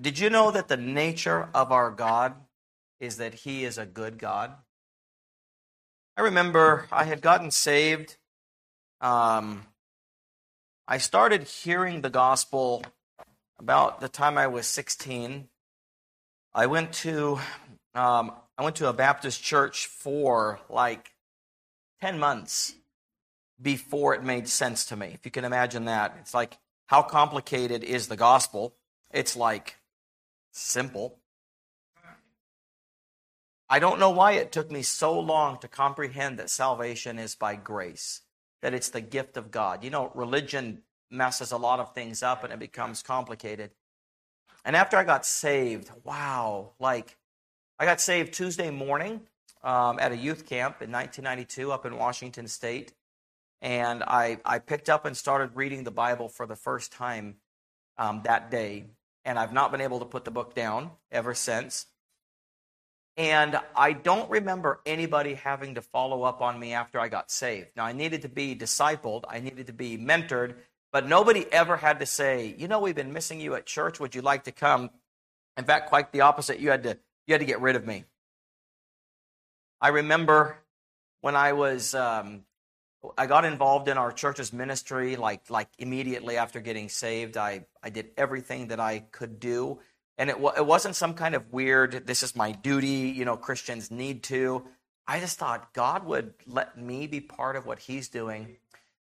Did you know that the nature of our God is that He is a good God? I remember I had gotten saved. Um, I started hearing the gospel about the time I was 16. I went to um, I went to a Baptist church for like 10 months before it made sense to me. If you can imagine that, it's like how complicated is the gospel? It's like simple. I don't know why it took me so long to comprehend that salvation is by grace, that it's the gift of God. You know, religion messes a lot of things up and it becomes complicated. And after I got saved, wow, like I got saved Tuesday morning um, at a youth camp in 1992 up in Washington State. And I, I picked up and started reading the Bible for the first time um, that day and I've not been able to put the book down ever since. And I don't remember anybody having to follow up on me after I got saved. Now, I needed to be discipled, I needed to be mentored, but nobody ever had to say, you know, we've been missing you at church. Would you like to come? In fact, quite the opposite. You had to, you had to get rid of me. I remember when I was um, I got involved in our church's ministry like like immediately after getting saved. I I did everything that I could do, and it it wasn't some kind of weird. This is my duty. You know, Christians need to. I just thought God would let me be part of what He's doing.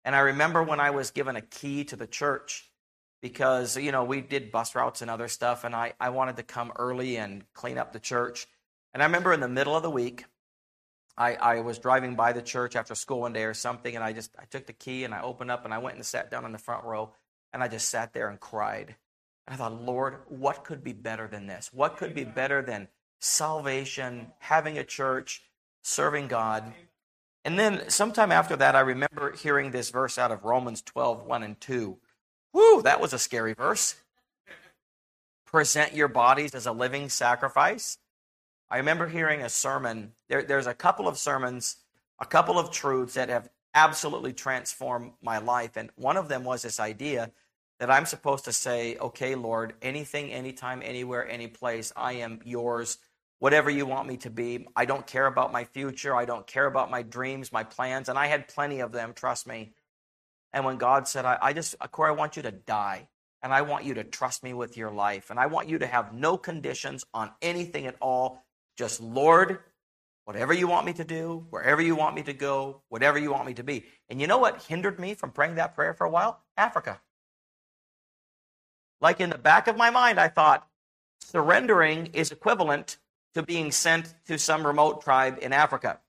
And I remember when I was given a key to the church because you know we did bus routes and other stuff, and I I wanted to come early and clean up the church. And I remember in the middle of the week, I, I was driving by the church after school one day or something, and I just I took the key and I opened up and I went and sat down in the front row, and I just sat there and cried. And I thought, Lord, what could be better than this? What could be better than salvation, having a church, serving God? And then sometime after that, I remember hearing this verse out of Romans 12, 1 and 2. Whew, that was a scary verse. Present your bodies as a living sacrifice. I remember hearing a sermon. There, there's a couple of sermons, a couple of truths that have absolutely transformed my life. And one of them was this idea that I'm supposed to say, okay, Lord, anything, anytime, anywhere, any place, I am yours. Whatever you want me to be. I don't care about my future. I don't care about my dreams, my plans. And I had plenty of them, trust me. And when God said, I, I just, Corey, I want you to die. And I want you to trust me with your life. And I want you to have no conditions on anything at all. Just, Lord, whatever you want me to do, wherever you want me to go, whatever you want me to be. And you know what hindered me from praying that prayer for a while? Africa. Like in the back of my mind, I thought surrendering is equivalent to being sent to some remote tribe in Africa.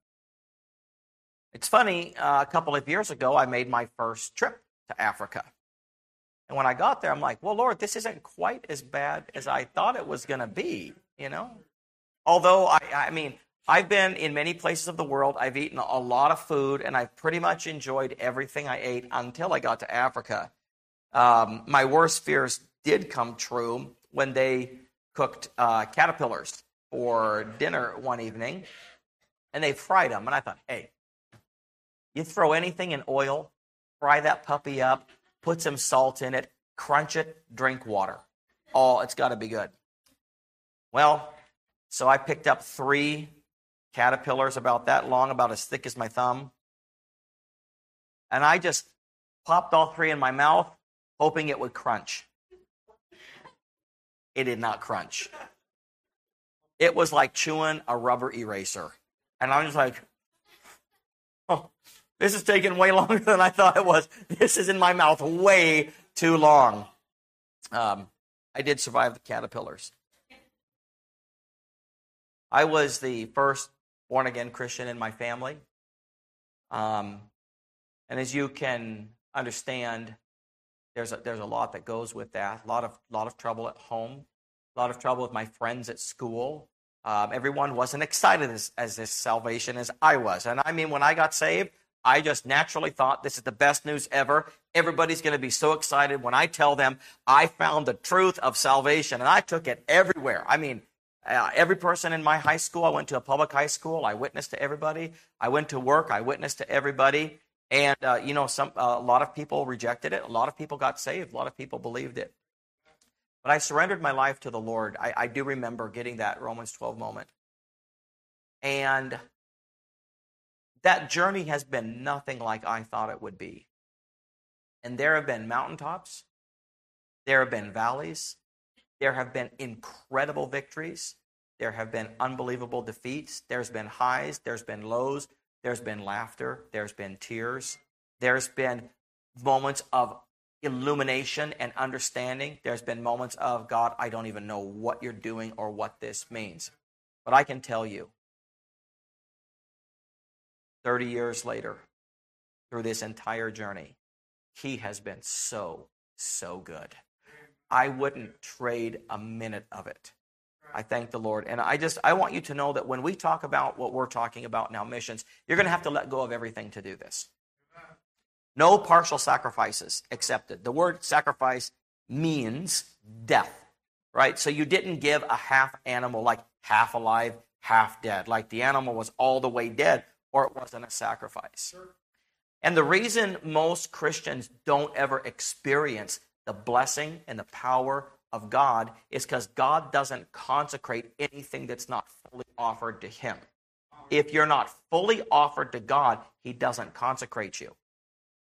It's funny, uh, a couple of years ago, I made my first trip to Africa. And when I got there, I'm like, well, Lord, this isn't quite as bad as I thought it was going to be, you know? Although, I, I mean, I've been in many places of the world. I've eaten a lot of food, and I've pretty much enjoyed everything I ate until I got to Africa. Um, my worst fears did come true when they cooked uh, caterpillars for dinner one evening, and they fried them. And I thought, hey, you throw anything in oil, fry that puppy up, put some salt in it, crunch it, drink water. Oh, it's got to be good. Well, so I picked up three caterpillars about that long, about as thick as my thumb. And I just popped all three in my mouth, hoping it would crunch. It did not crunch. It was like chewing a rubber eraser. And I was like, oh, this is taking way longer than I thought it was. This is in my mouth way too long. Um, I did survive the caterpillars. I was the first born again Christian in my family. Um, and as you can understand, there's a, there's a lot that goes with that. A lot of lot of trouble at home, a lot of trouble with my friends at school. Um, everyone wasn't excited as, as this salvation as I was. And I mean, when I got saved, I just naturally thought this is the best news ever. Everybody's going to be so excited when I tell them I found the truth of salvation. And I took it everywhere. I mean, uh, every person in my high school, I went to a public high school. I witnessed to everybody. I went to work. I witnessed to everybody. And, uh, you know, some, uh, a lot of people rejected it. A lot of people got saved. A lot of people believed it. But I surrendered my life to the Lord. I, I do remember getting that Romans 12 moment. And that journey has been nothing like I thought it would be. And there have been mountaintops, there have been valleys, there have been incredible victories, there have been unbelievable defeats, there's been highs, there's been lows, there's been laughter, there's been tears, there's been moments of illumination and understanding. There's been moments of, God, I don't even know what you're doing or what this means. But I can tell you, 30 years later, through this entire journey, He has been so, so good. I wouldn't trade a minute of it. I thank the Lord. And I just, I want you to know that when we talk about what we're talking about now, missions, you're going to have to let go of everything to do this. No partial sacrifices accepted. The word sacrifice means death, right? So you didn't give a half animal, like half alive, half dead, like the animal was all the way dead, or it wasn't a sacrifice. And the reason most Christians don't ever experience the blessing and the power of God is because God doesn't consecrate anything that's not fully offered to Him. If you're not fully offered to God, He doesn't consecrate you.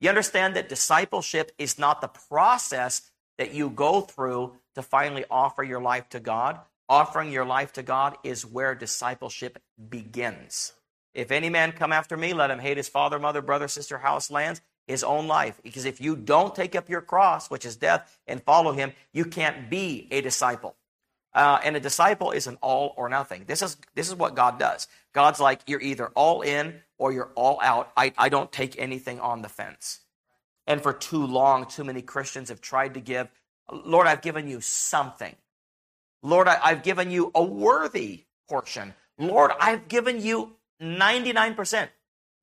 You understand that discipleship is not the process that you go through to finally offer your life to God. Offering your life to God is where discipleship begins. If any man come after me, let him hate his father, mother, brother, sister, house, lands, his own life. Because if you don't take up your cross, which is death, and follow him, you can't be a disciple. Uh, and a disciple is an all or nothing. This is this is what God does. God's like you're either all in or you're all out. I, I don't take anything on the fence. And for too long, too many Christians have tried to give, Lord, I've given you something. Lord, I, I've given you a worthy portion. Lord, I've given you 99%.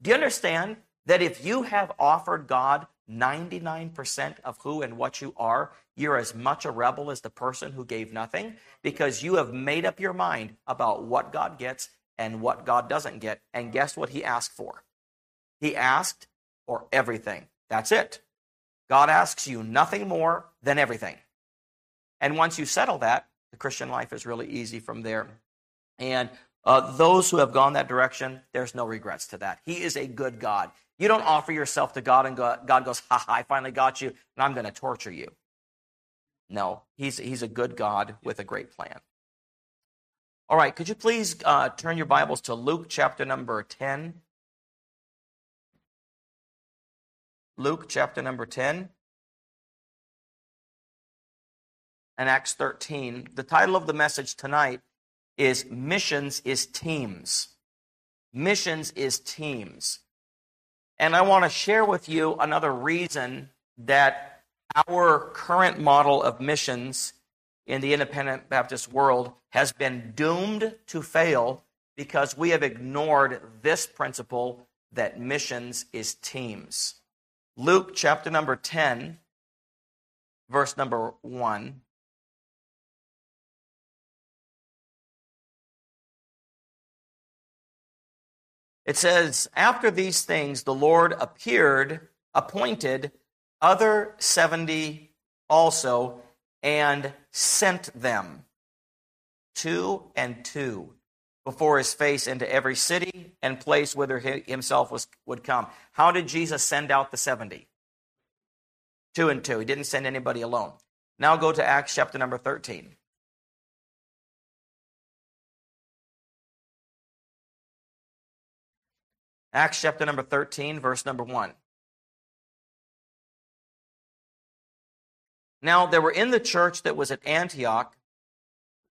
Do you understand that if you have offered God 99% of who and what you are, you're as much a rebel as the person who gave nothing because you have made up your mind about what God gets and what God doesn't get. And guess what he asked for? He asked for everything. That's it. God asks you nothing more than everything. And once you settle that, the Christian life is really easy from there. And uh, those who have gone that direction, there's no regrets to that. He is a good God. You don't offer yourself to God and God goes, ha I finally got you, and I'm going to torture you. No, he's, he's a good God with a great plan. All right, could you please uh, turn your Bibles to Luke chapter number 10? Luke chapter number 10 and Acts 13. The title of the message tonight is Missions is Teams. Missions is Teams. And I want to share with you another reason that our current model of missions in the independent Baptist world has been doomed to fail because we have ignored this principle that missions is teams. Luke chapter number 10, verse number 1. It says, After these things, the Lord appeared, appointed other 70 also, and sent them two and two before his face into every city and place whither he himself was, would come. How did Jesus send out the 70? Two and two. He didn't send anybody alone. Now go to Acts chapter number 13. Acts chapter number 13, verse number 1. Now, there were in the church that was at Antioch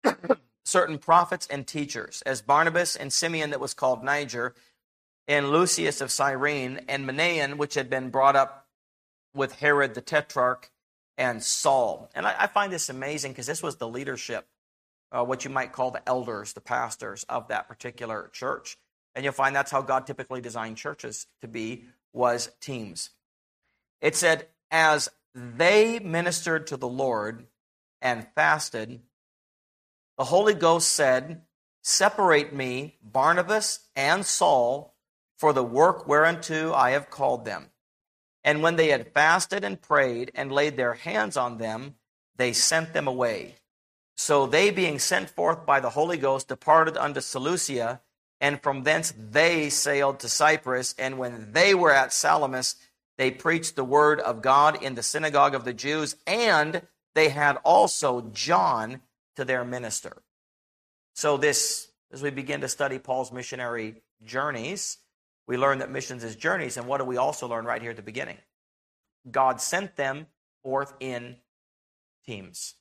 certain prophets and teachers, as Barnabas and Simeon that was called Niger, and Lucius of Cyrene, and Manaen, which had been brought up with Herod the Tetrarch, and Saul. And I, I find this amazing because this was the leadership, uh, what you might call the elders, the pastors of that particular church. And you'll find that's how God typically designed churches to be, was teams. It said, as they ministered to the Lord and fasted, the Holy Ghost said, Separate me, Barnabas and Saul, for the work whereunto I have called them. And when they had fasted and prayed and laid their hands on them, they sent them away. So they, being sent forth by the Holy Ghost, departed unto Seleucia, and from thence they sailed to Cyprus. And when they were at Salamis, they preached the word of God in the synagogue of the Jews, and they had also John to their minister. So, this, as we begin to study Paul's missionary journeys, we learn that missions is journeys. And what do we also learn right here at the beginning? God sent them forth in teams.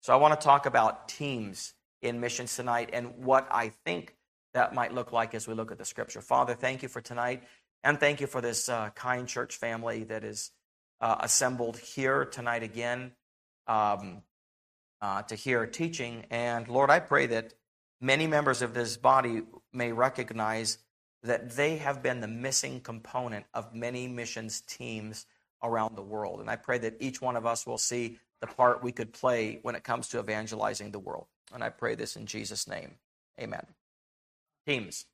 So I want to talk about teams in missions tonight and what I think that might look like as we look at the scripture. Father, thank you for tonight, and thank you for this uh, kind church family that is uh, assembled here tonight again um, uh, to hear teaching. And Lord, I pray that many members of this body may recognize that they have been the missing component of many missions teams around the world. And I pray that each one of us will see the part we could play when it comes to evangelizing the world. And I pray this in Jesus' name. Amen. Teams.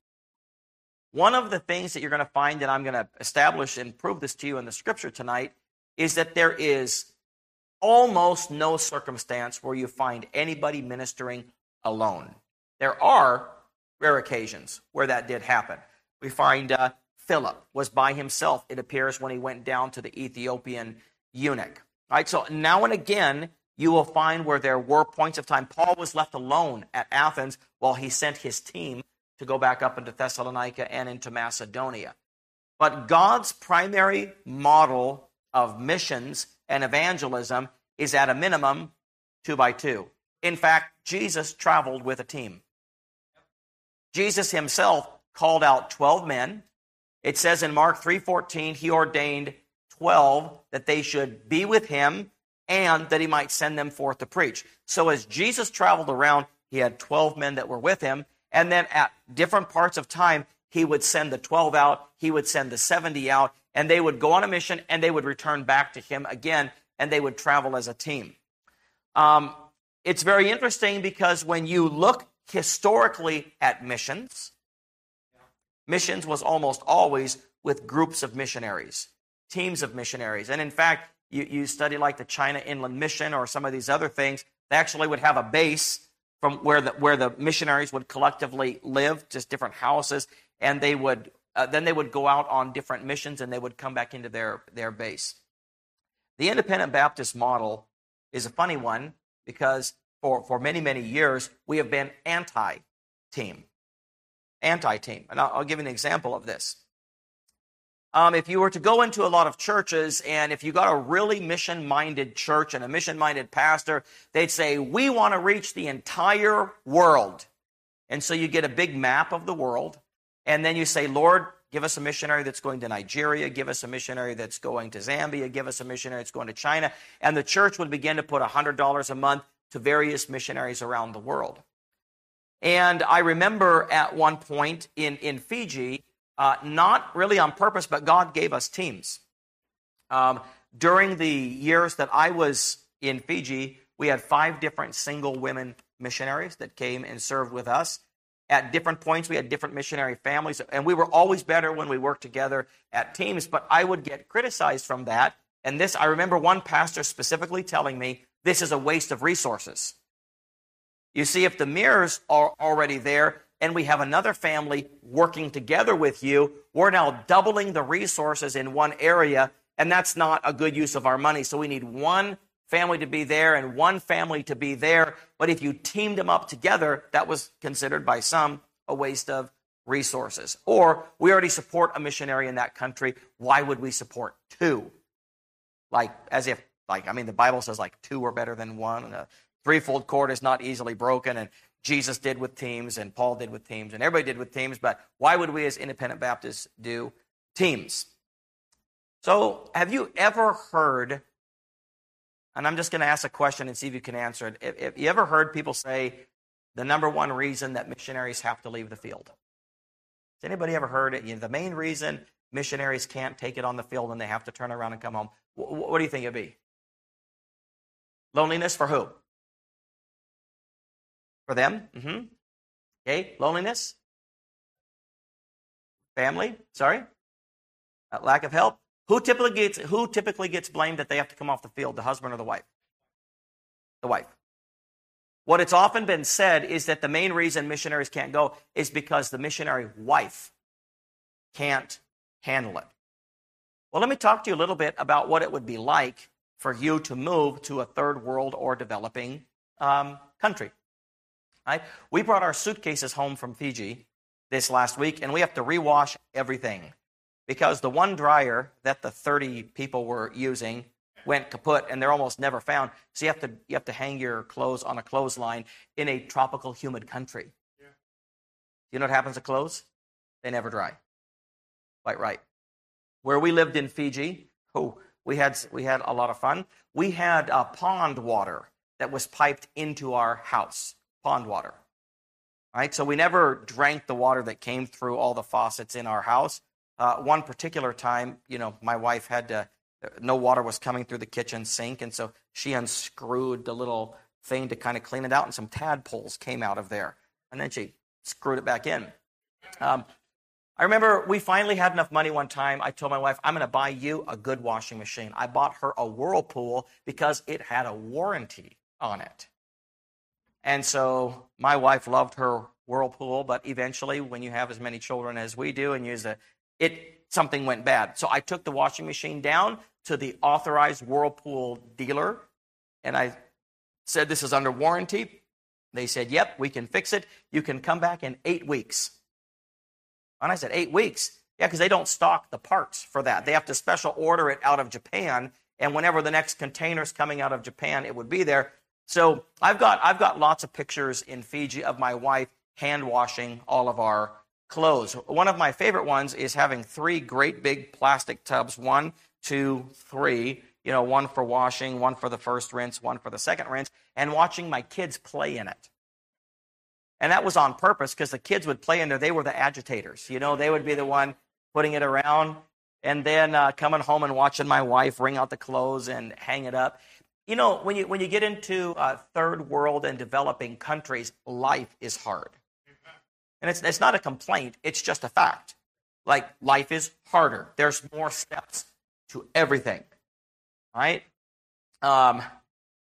One of the things that you're going to find, and I'm going to establish and prove this to you in the scripture tonight, is that there is almost no circumstance where you find anybody ministering alone. There are rare occasions where that did happen. We find uh, Philip was by himself, it appears, when he went down to the Ethiopian eunuch. Right? So now and again, you will find where there were points of time. Paul was left alone at Athens while he sent his team to go back up into Thessalonica and into Macedonia. But God's primary model of missions and evangelism is at a minimum two by two. In fact, Jesus traveled with a team. Jesus himself called out 12 men. It says in Mark 3:14 he ordained 12 that they should be with him and that he might send them forth to preach. So as Jesus traveled around, he had 12 men that were with him, and then at different parts of time, he would send the 12 out, he would send the 70 out, and they would go on a mission and they would return back to him again, and they would travel as a team. Um, it's very interesting because when you look historically at missions, missions was almost always with groups of missionaries teams of missionaries. And in fact, you, you study like the China Inland Mission or some of these other things, they actually would have a base from where the, where the missionaries would collectively live, just different houses, and they would uh, then they would go out on different missions and they would come back into their, their base. The independent Baptist model is a funny one because for, for many, many years, we have been anti team. Anti team. And I'll, I'll, give you an example of this. Um, if you were to go into a lot of churches and if you got a really mission minded church and a mission minded pastor, they'd say, We want to reach the entire world. And so you get a big map of the world, and then you say, Lord, give us a missionary that's going to Nigeria, give us a missionary that's going to Zambia, give us a missionary that's going to China. And the church would begin to put $100 a month to various missionaries around the world. And I remember at one point in, in Fiji, uh, not really on purpose, but God gave us teams. Um, during the years that I was in Fiji, we had five different single women missionaries that came and served with us. At different points, we had different missionary families, and we were always better when we worked together at teams. But I would get criticized from that. And this, I remember one pastor specifically telling me, this is a waste of resources. You see, if the mirrors are already there, and we have another family working together with you, we're now doubling the resources in one area, and that's not a good use of our money. So we need one family to be there and one family to be there. But if you teamed them up together, that was considered by some a waste of resources. Or we already support a missionary in that country. Why would we support two? Like, as if, like, I mean, the Bible says like two are better than one. And a threefold cord is not easily broken. And Jesus did with teams and Paul did with teams and everybody did with teams, but why would we as independent Baptists do teams? So, have you ever heard, and I'm just going to ask a question and see if you can answer it. If, if you ever heard people say the number one reason that missionaries have to leave the field? Has anybody ever heard it? You know, the main reason missionaries can't take it on the field and they have to turn around and come home. What, what do you think it'd be? Loneliness for who? For them. Mm-hmm. Okay, loneliness, family. Sorry, uh, lack of help. Who typically gets who typically gets blamed that they have to come off the field? The husband or the wife? The wife. What it's often been said is that the main reason missionaries can't go is because the missionary wife can't handle it. Well, let me talk to you a little bit about what it would be like for you to move to a third world or developing um, country. Right? We brought our suitcases home from Fiji this last week, and we have to rewash everything because the one dryer that the 30 people were using went kaput and they're almost never found. So you have to you have to hang your clothes on a clothesline in a tropical humid country. Yeah. You know what happens to clothes? They never dry. Quite right. Where we lived in Fiji, oh, we had we had a lot of fun. We had uh, pond water that was piped into our house. Pond water. Right? So we never drank the water that came through all the faucets in our house. Uh, one particular time, you know, my wife had to no water was coming through the kitchen sink, and so she unscrewed the little thing to kind of clean it out, and some tadpoles came out of there, and then she screwed it back in. Um, I remember we finally had enough money one time. I told my wife, I'm going to buy you a good washing machine. I bought her a Whirlpool because it had a warranty on it. And so my wife loved her Whirlpool, but eventually, when you have as many children as we do and use it, it something went bad. So I took the washing machine down to the authorized Whirlpool dealer and I said, This is under warranty. They said, Yep, we can fix it. You can come back in eight weeks. And I said, Eight weeks? Yeah, because they don't stock the parts for that. They have to special order it out of Japan. And whenever the next container's coming out of Japan, it would be there. So I've got, I've got lots of pictures in Fiji of my wife hand washing all of our clothes. One of my favorite ones is having three great big plastic tubs one, two, three. You know, one for washing, one for the first rinse, one for the second rinse, and watching my kids play in it. And that was on purpose because the kids would play in there. They were the agitators. You know, they would be the one putting it around and then uh, coming home and watching my wife wring out the clothes and hang it up. You know, when you, when you get into uh, third world and developing countries, life is hard. And it's, it's not a complaint, it's just a fact. Like, life is harder, there's more steps to everything, right? Um,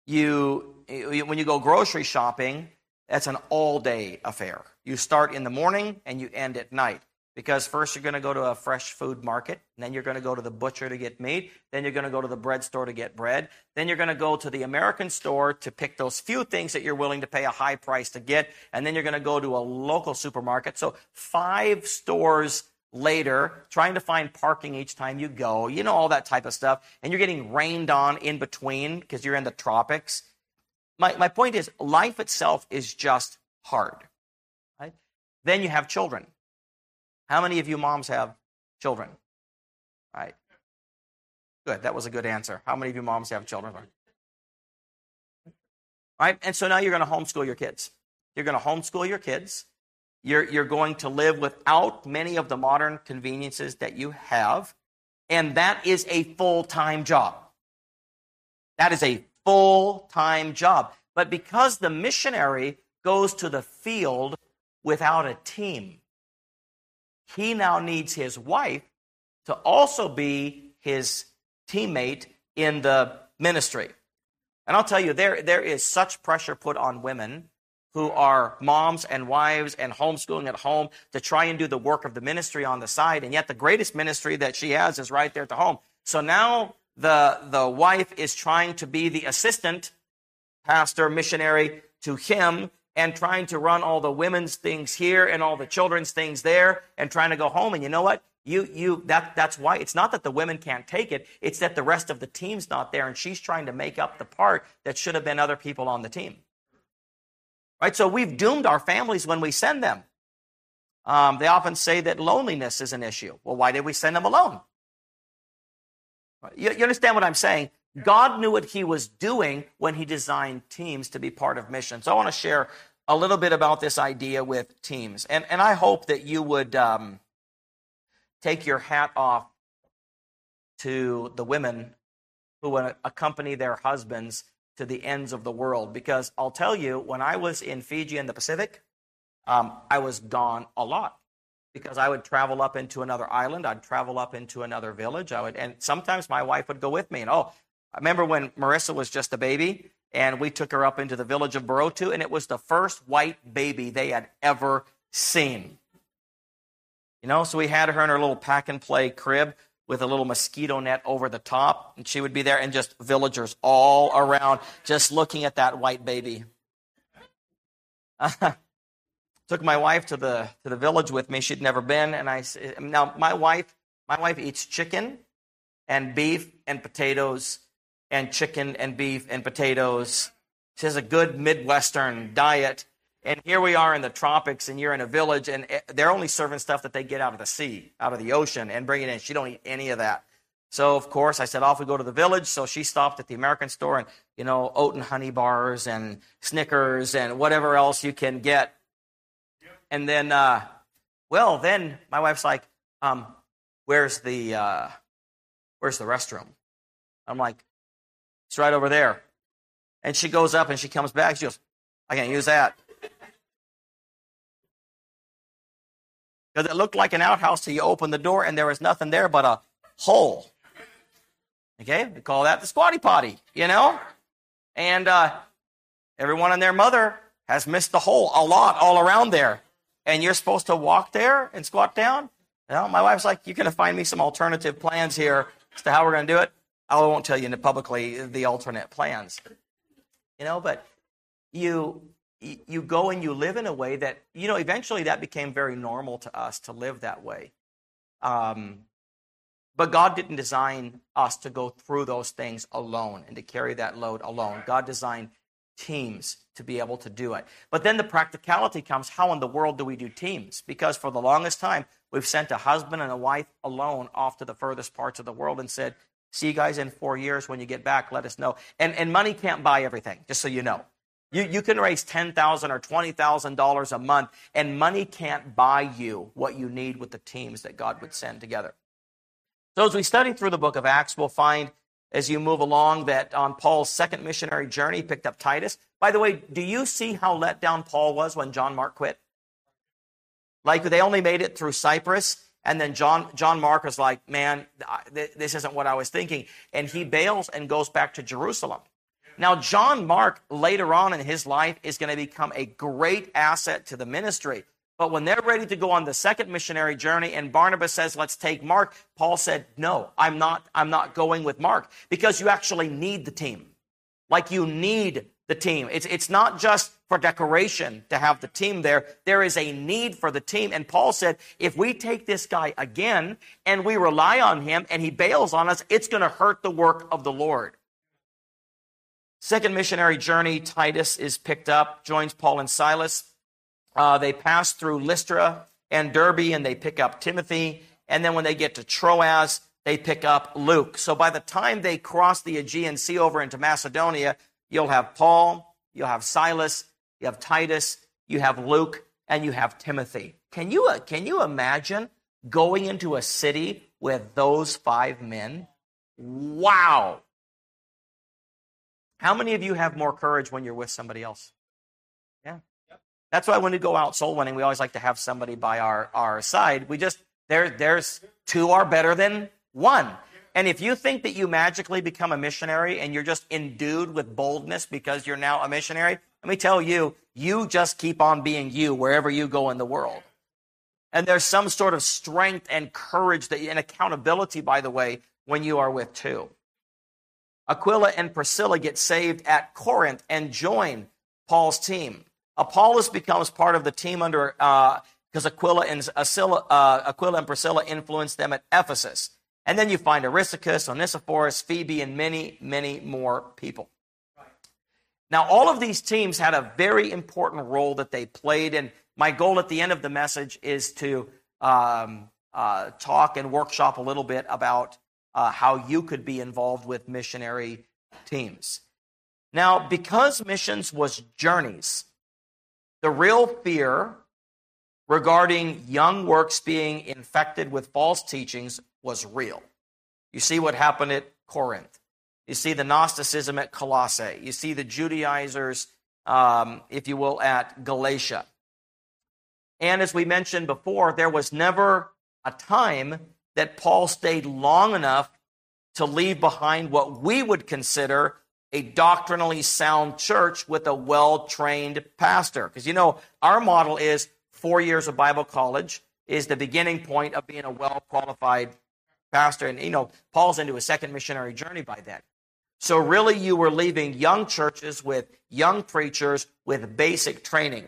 you, when you go grocery shopping, that's an all day affair. You start in the morning and you end at night. Because first you're going to go to a fresh food market, then you're going to go to the butcher to get meat, then you're going to go to the bread store to get bread, then you're going to go to the American store to pick those few things that you're willing to pay a high price to get, and then you're going to go to a local supermarket. So five stores later, trying to find parking each time you go, you know, all that type of stuff, and you're getting rained on in between because you're in the tropics. My, my point is, life itself is just hard. Right? Then you have children. How many of you moms have children? Right. Good. That was a good answer. How many of you moms have children? Right. And so now you're going to homeschool your kids. You're going to homeschool your kids. You're, you're going to live without many of the modern conveniences that you have. And that is a full time job. That is a full time job. But because the missionary goes to the field without a team, he now needs his wife to also be his teammate in the ministry. And I'll tell you, there, there is such pressure put on women who are moms and wives and homeschooling at home to try and do the work of the ministry on the side. And yet the greatest ministry that she has is right there at the home. So now the, the wife is trying to be the assistant pastor, missionary to him and trying to run all the women's things here and all the children's things there and trying to go home. And you know what? You, you, that, that's why it's not that the women can't take it. It's that the rest of the team's not there and she's trying to make up the part that should have been other people on the team. Right? So we've doomed our families when we send them. Um, they often say that loneliness is an issue. Well, why did we send them alone? You, you understand what I'm saying? God knew what he was doing when he designed teams to be part of missions. So I want to share a little bit about this idea with teams. And, and I hope that you would um, take your hat off to the women who would accompany their husbands to the ends of the world. Because I'll tell you, when I was in Fiji in the Pacific, um, I was gone a lot because I would travel up into another island. I'd travel up into another village. I would, and sometimes my wife would go with me. And oh, I remember when Marissa was just a baby and we took her up into the village of Barotu, and it was the first white baby they had ever seen. You know, so we had her in her little pack and play crib with a little mosquito net over the top, and she would be there, and just villagers all around just looking at that white baby. took my wife to the to the village with me. She'd never been, and I now my wife my wife eats chicken and beef and potatoes and chicken and beef and potatoes. She has a good Midwestern diet. And here we are in the tropics, and you're in a village, and they're only serving stuff that they get out of the sea, out of the ocean, and bring it in. She don't eat any of that. So of course, I said off we go to the village. So she stopped at the American store, and you know, oat and honey bars, and Snickers, and whatever else you can get. And then, uh, well, then my wife's like, um, "Where's the uh, where's the restroom?" I'm like, "It's right over there." And she goes up and she comes back. She goes, "I can't use that." because it looked like an outhouse. So you open the door and there was nothing there but a hole. Okay, we call that the squatty potty, you know? And uh, everyone and their mother has missed the hole a lot all around there. And you're supposed to walk there and squat down? Well, my wife's like, you're going to find me some alternative plans here as to how we're going to do it. I won't tell you publicly the alternate plans. You know, but you you go and you live in a way that you know eventually that became very normal to us to live that way. Um, but god didn't design us to go through those things alone and to carry that load alone. God designed teams to be able to do it. But then the practicality comes how in the world do we do teams? Because for the longest time we've sent a husband and a wife alone off to the furthest parts of the world and said see you guys in four years when you get back let us know and, and money can't buy everything just so you know you, you can raise 10,000 or $20,000 a month, and money can't buy you what you need with the teams that God would send together. So, as we study through the book of Acts, we'll find as you move along that on Paul's second missionary journey, he picked up Titus. By the way, do you see how let down Paul was when John Mark quit? Like they only made it through Cyprus, and then John, John Mark was like, man, this isn't what I was thinking. And he bails and goes back to Jerusalem. Now, John Mark later on in his life is going to become a great asset to the ministry. But when they're ready to go on the second missionary journey and Barnabas says, let's take Mark, Paul said, no, I'm not, I'm not going with Mark because you actually need the team. Like you need the team. It's, it's not just for decoration to have the team there. There is a need for the team. And Paul said, if we take this guy again and we rely on him and he bails on us, it's going to hurt the work of the Lord. Second missionary journey, Titus is picked up, joins Paul and Silas. Uh, they pass through Lystra and Derbe, and they pick up Timothy. And then when they get to Troas, they pick up Luke. So by the time they cross the Aegean Sea over into Macedonia, you'll have Paul, you'll have Silas, you have Titus, you have Luke, and you have Timothy. Can you, uh, can you imagine going into a city with those five men? Wow. How many of you have more courage when you're with somebody else? Yeah. That's why when we go out soul winning, we always like to have somebody by our, our side. We just, there, there's two are better than one. And if you think that you magically become a missionary and you're just endued with boldness because you're now a missionary, let me tell you, you just keep on being you wherever you go in the world. And there's some sort of strength and courage that, and accountability, by the way, when you are with two. Aquila and Priscilla get saved at Corinth and join Paul's team. Apollos becomes part of the team under because uh, Aquila and uh, Aquila and Priscilla influenced them at Ephesus. And then you find Aristarchus, Onesiphorus, Phoebe, and many, many more people. Now, all of these teams had a very important role that they played, and my goal at the end of the message is to um, uh, talk and workshop a little bit about uh, how you could be involved with missionary teams. Now, because missions was journeys, the real fear regarding young works being infected with false teachings was real. You see what happened at Corinth. You see the Gnosticism at Colossae. You see the Judaizers, um, if you will, at Galatia. And as we mentioned before, there was never a time that Paul stayed long enough to leave behind what we would consider a doctrinally sound church with a well trained pastor. Because you know, our model is four years of Bible college is the beginning point of being a well qualified pastor. And you know, Paul's into his second missionary journey by then. So really, you were leaving young churches with young preachers with basic training.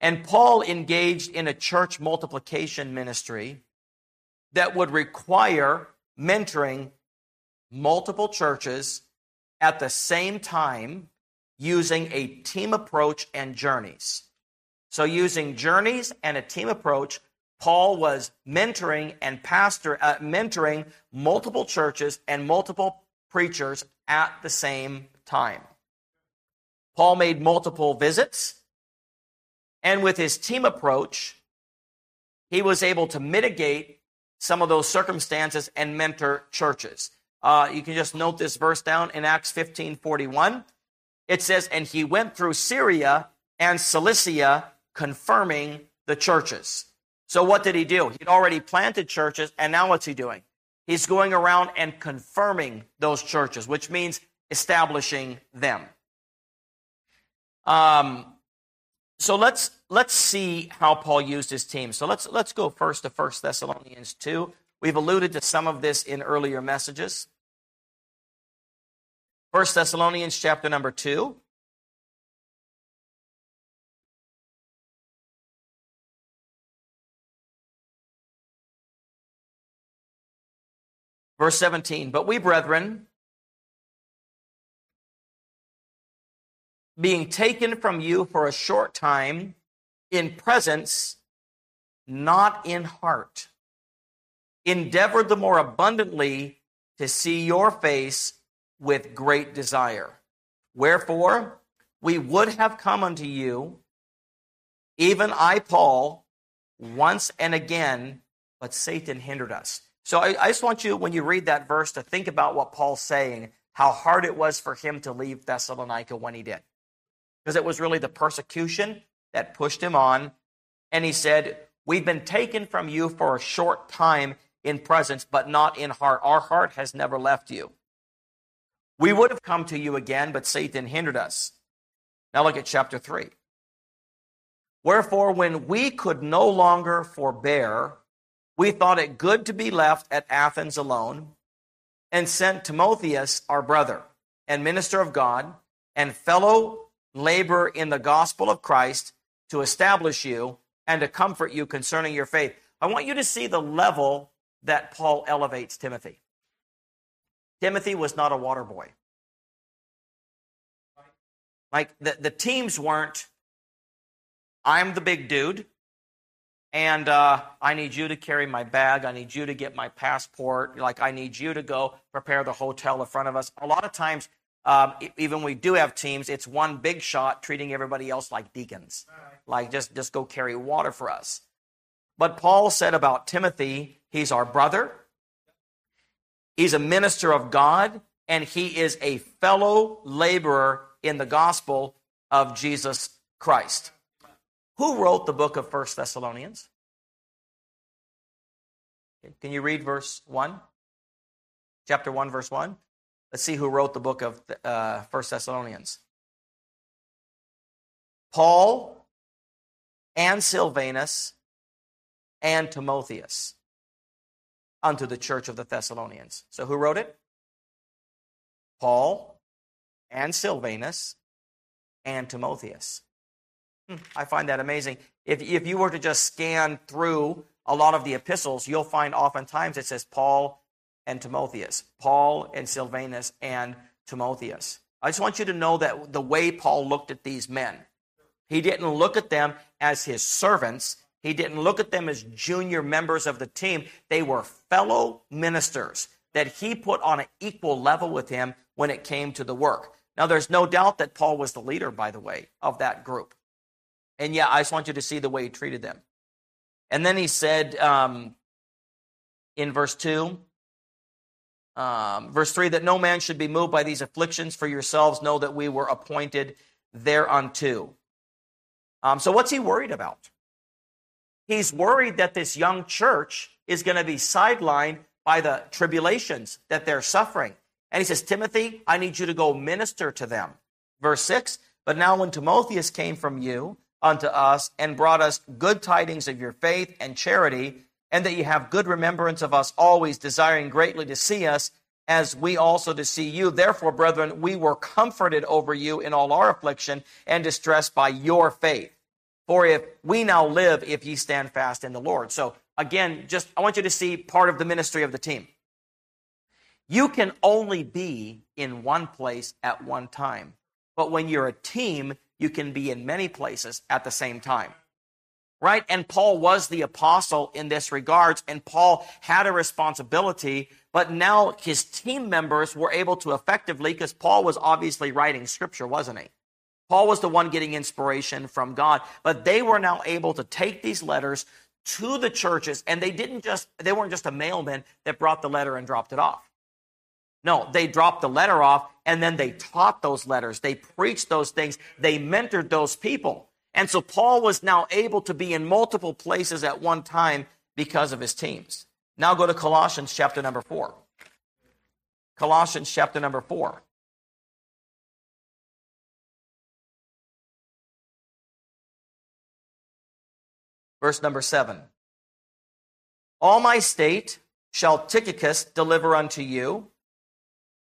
And Paul engaged in a church multiplication ministry that would require mentoring multiple churches at the same time using a team approach and journeys. So, using journeys and a team approach, Paul was mentoring and pastor uh, mentoring multiple churches and multiple preachers at the same time. Paul made multiple visits, and with his team approach, he was able to mitigate some of those circumstances and mentor churches. Uh, you can just note this verse down in Acts 15 41. It says, And he went through Syria and Cilicia, confirming the churches. So what did he do? He'd already planted churches, and now what's he doing? He's going around and confirming those churches, which means establishing them. Um, so let's let's see how Paul used his team. So let's let's go first to 1 Thessalonians 2. We've alluded to some of this in earlier messages. 1 Thessalonians chapter number 2. Verse 17, but we, brethren, being taken from you for a short time, in presence, not in heart, endeavored the more abundantly to see your face with great desire. Wherefore, we would have come unto you, even I, Paul, once and again, but Satan hindered us. So I, I, just want you, when you read that verse, to think about what Paul's saying, how hard it was for him to leave Thessalonica when he did. Because it was really the persecution that pushed him on. And he said, We've been taken from you for a short time in presence, but not in heart. Our heart has never left you. We would have come to you again, but Satan hindered us. Now look at chapter 3. Wherefore, when we could no longer forbear, we thought it good to be left at Athens alone, and sent Timotheus, our brother, and minister of God, and fellow laborer in the gospel of Christ, to establish you and to comfort you concerning your faith. I want you to see the level that Paul elevates Timothy. Timothy was not a water boy. Like the, the teams weren't, I'm the big dude, and uh, I need you to carry my bag. I need you to get my passport. Like, I need you to go prepare the hotel in front of us. A lot of times, um, even we do have teams, it's one big shot treating everybody else like deacons. Like, just, just go carry water for us. But Paul said about Timothy, he's our brother, He's a minister of God, and he is a fellow laborer in the gospel of Jesus Christ. Who wrote the book of First Thessalonians? Can you read verse 1? Chapter 1, verse 1? Let's see who wrote the book of uh, First Thessalonians. Paul and Silvanus and Timotheus unto the church of the Thessalonians. So who wrote it? Paul and Silvanus and Timotheus. I find that amazing. If, if you were to just scan through a lot of the epistles, you'll find oftentimes it says Paul and Timotheus, Paul and Silvanus and Timotheus. I just want you to know that the way Paul looked at these men, he didn't look at them as his servants, he didn't look at them as junior members of the team. They were fellow ministers that he put on an equal level with him when it came to the work. Now, there's no doubt that Paul was the leader, by the way, of that group. And yeah, I just want you to see the way he treated them. And then he said um, in verse 2, um, verse 3, that no man should be moved by these afflictions, for yourselves know that we were appointed thereunto. Um, so, what's he worried about? He's worried that this young church is going to be sidelined by the tribulations that they're suffering. And he says, Timothy, I need you to go minister to them. Verse 6 But now when Timotheus came from you unto us and brought us good tidings of your faith and charity, and that you have good remembrance of us always, desiring greatly to see us, as we also to see you. Therefore, brethren, we were comforted over you in all our affliction and distress by your faith. For if we now live, if ye stand fast in the Lord. So again, just I want you to see part of the ministry of the team. You can only be in one place at one time. But when you're a team, you can be in many places at the same time. Right? And Paul was the apostle in this regards, and Paul had a responsibility, but now his team members were able to effectively, because Paul was obviously writing scripture, wasn't he? Paul was the one getting inspiration from God, but they were now able to take these letters to the churches, and they didn't just, they weren't just a mailman that brought the letter and dropped it off. No, they dropped the letter off and then they taught those letters. They preached those things. They mentored those people. And so Paul was now able to be in multiple places at one time because of his teams. Now go to Colossians chapter number four. Colossians chapter number four. Verse number seven. All my state shall Tychicus deliver unto you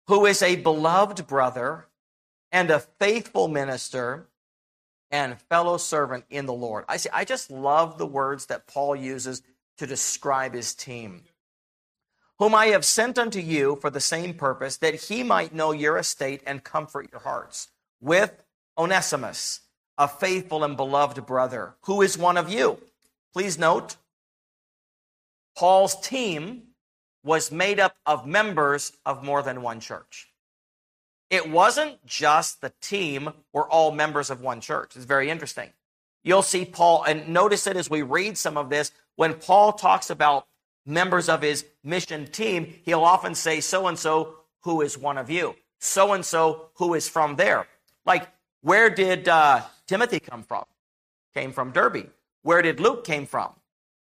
who is a beloved brother and a faithful minister and fellow servant in the Lord. I see, I just love the words that Paul uses to describe his team. Whom I have sent unto you for the same purpose, that he might know your estate and comfort your hearts, with Onesimus, a faithful and beloved brother, who is one of you. Please note, Paul's team was made up of members of more than one church. It wasn't just the team were all members of one church. It's very interesting. You'll see Paul, and notice it as we read some of this, when Paul talks about members of his mission team, he'll often say, so and so who is one of you, so and so who is from there. Like, where did uh, Timothy come from? Came from Derbe. Where did Luke came from?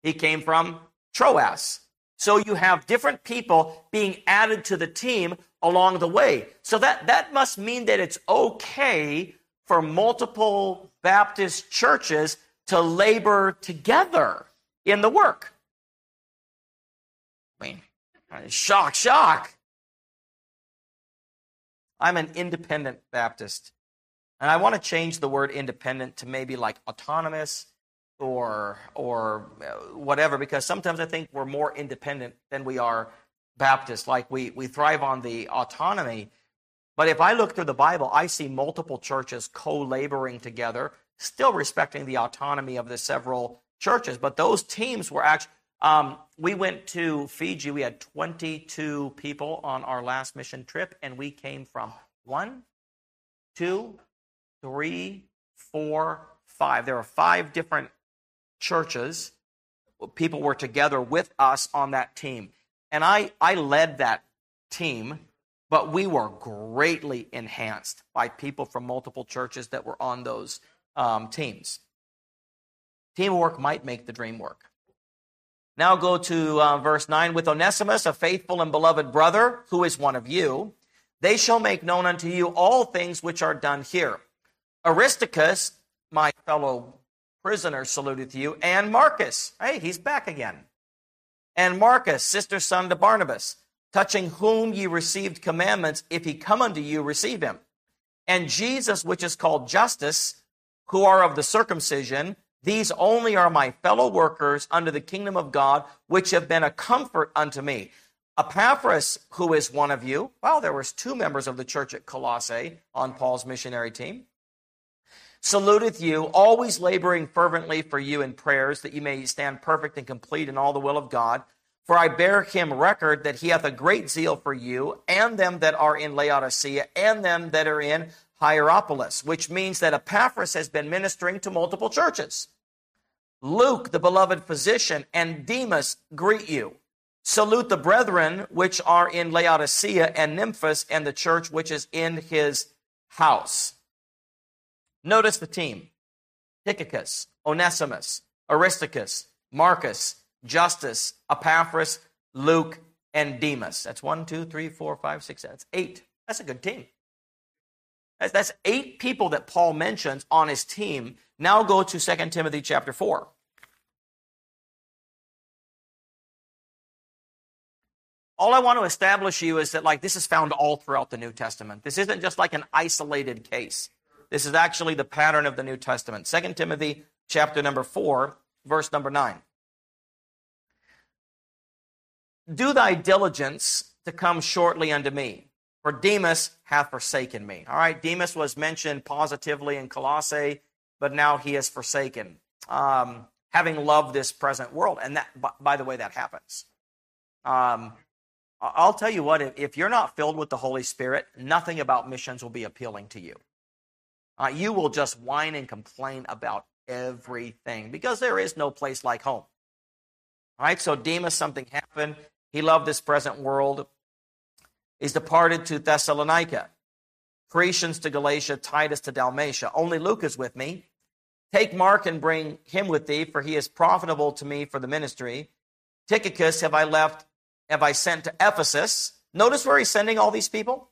He came from Troas. So you have different people being added to the team along the way. So that, that must mean that it's okay for multiple Baptist churches to labor together in the work. I mean, shock, shock. I'm an independent Baptist. And I want to change the word independent to maybe like autonomous or or uh, whatever because sometimes I think we're more independent than we are Baptist. Like we we thrive on the autonomy. But if I look through the Bible, I see multiple churches co-laboring together, still respecting the autonomy of the several churches. But those teams were actually. Um, we went to Fiji. We had 22 people on our last mission trip, and we came from one, two, three, four, five. There were five different churches. People were together with us on that team. And I, I led that team, but we were greatly enhanced by people from multiple churches that were on those um, teams. Teamwork might make the dream work. Now go to uh, verse 9. With Onesimus, a faithful and beloved brother, who is one of you, they shall make known unto you all things which are done here. Aristarchus, my fellow prisoner saluteth you, and Marcus. Hey, he's back again. And Marcus, sister son to Barnabas, touching whom ye received commandments, if he come unto you, receive him. And Jesus, which is called Justus, who are of the circumcision, these only are my fellow workers under the kingdom of God, which have been a comfort unto me. Epaphras, who is one of you, well, there was two members of the church at Colossae on Paul's missionary team saluteth you, always laboring fervently for you in prayers, that you may stand perfect and complete in all the will of God. For I bear him record that he hath a great zeal for you, and them that are in Laodicea, and them that are in Hierapolis, which means that Epaphras has been ministering to multiple churches. Luke, the beloved physician, and Demas greet you. Salute the brethren which are in Laodicea and Nymphas and the church which is in his house. Notice the team Tychicus, Onesimus, Aristarchus, Marcus, Justus, Epaphras, Luke, and Demas. That's one, two, three, four, five, six, that's eight. That's a good team. That's, that's eight people that Paul mentions on his team. Now go to 2 Timothy chapter 4. All I want to establish you is that like this is found all throughout the New Testament. This isn't just like an isolated case. This is actually the pattern of the New Testament. 2 Timothy chapter number 4, verse number 9. Do thy diligence to come shortly unto me, for Demas hath forsaken me. All right, Demas was mentioned positively in Colossae, but now he is forsaken, um, having loved this present world. And that, by the way, that happens. Um, I'll tell you what, if you're not filled with the Holy Spirit, nothing about missions will be appealing to you. Uh, you will just whine and complain about everything because there is no place like home. All right, so Demas, something happened. He loved this present world. He's departed to Thessalonica, Crescens to Galatia, Titus to Dalmatia. Only Luke is with me. Take Mark and bring him with thee, for he is profitable to me for the ministry. Tychicus have I left have I sent to Ephesus. Notice where he's sending all these people.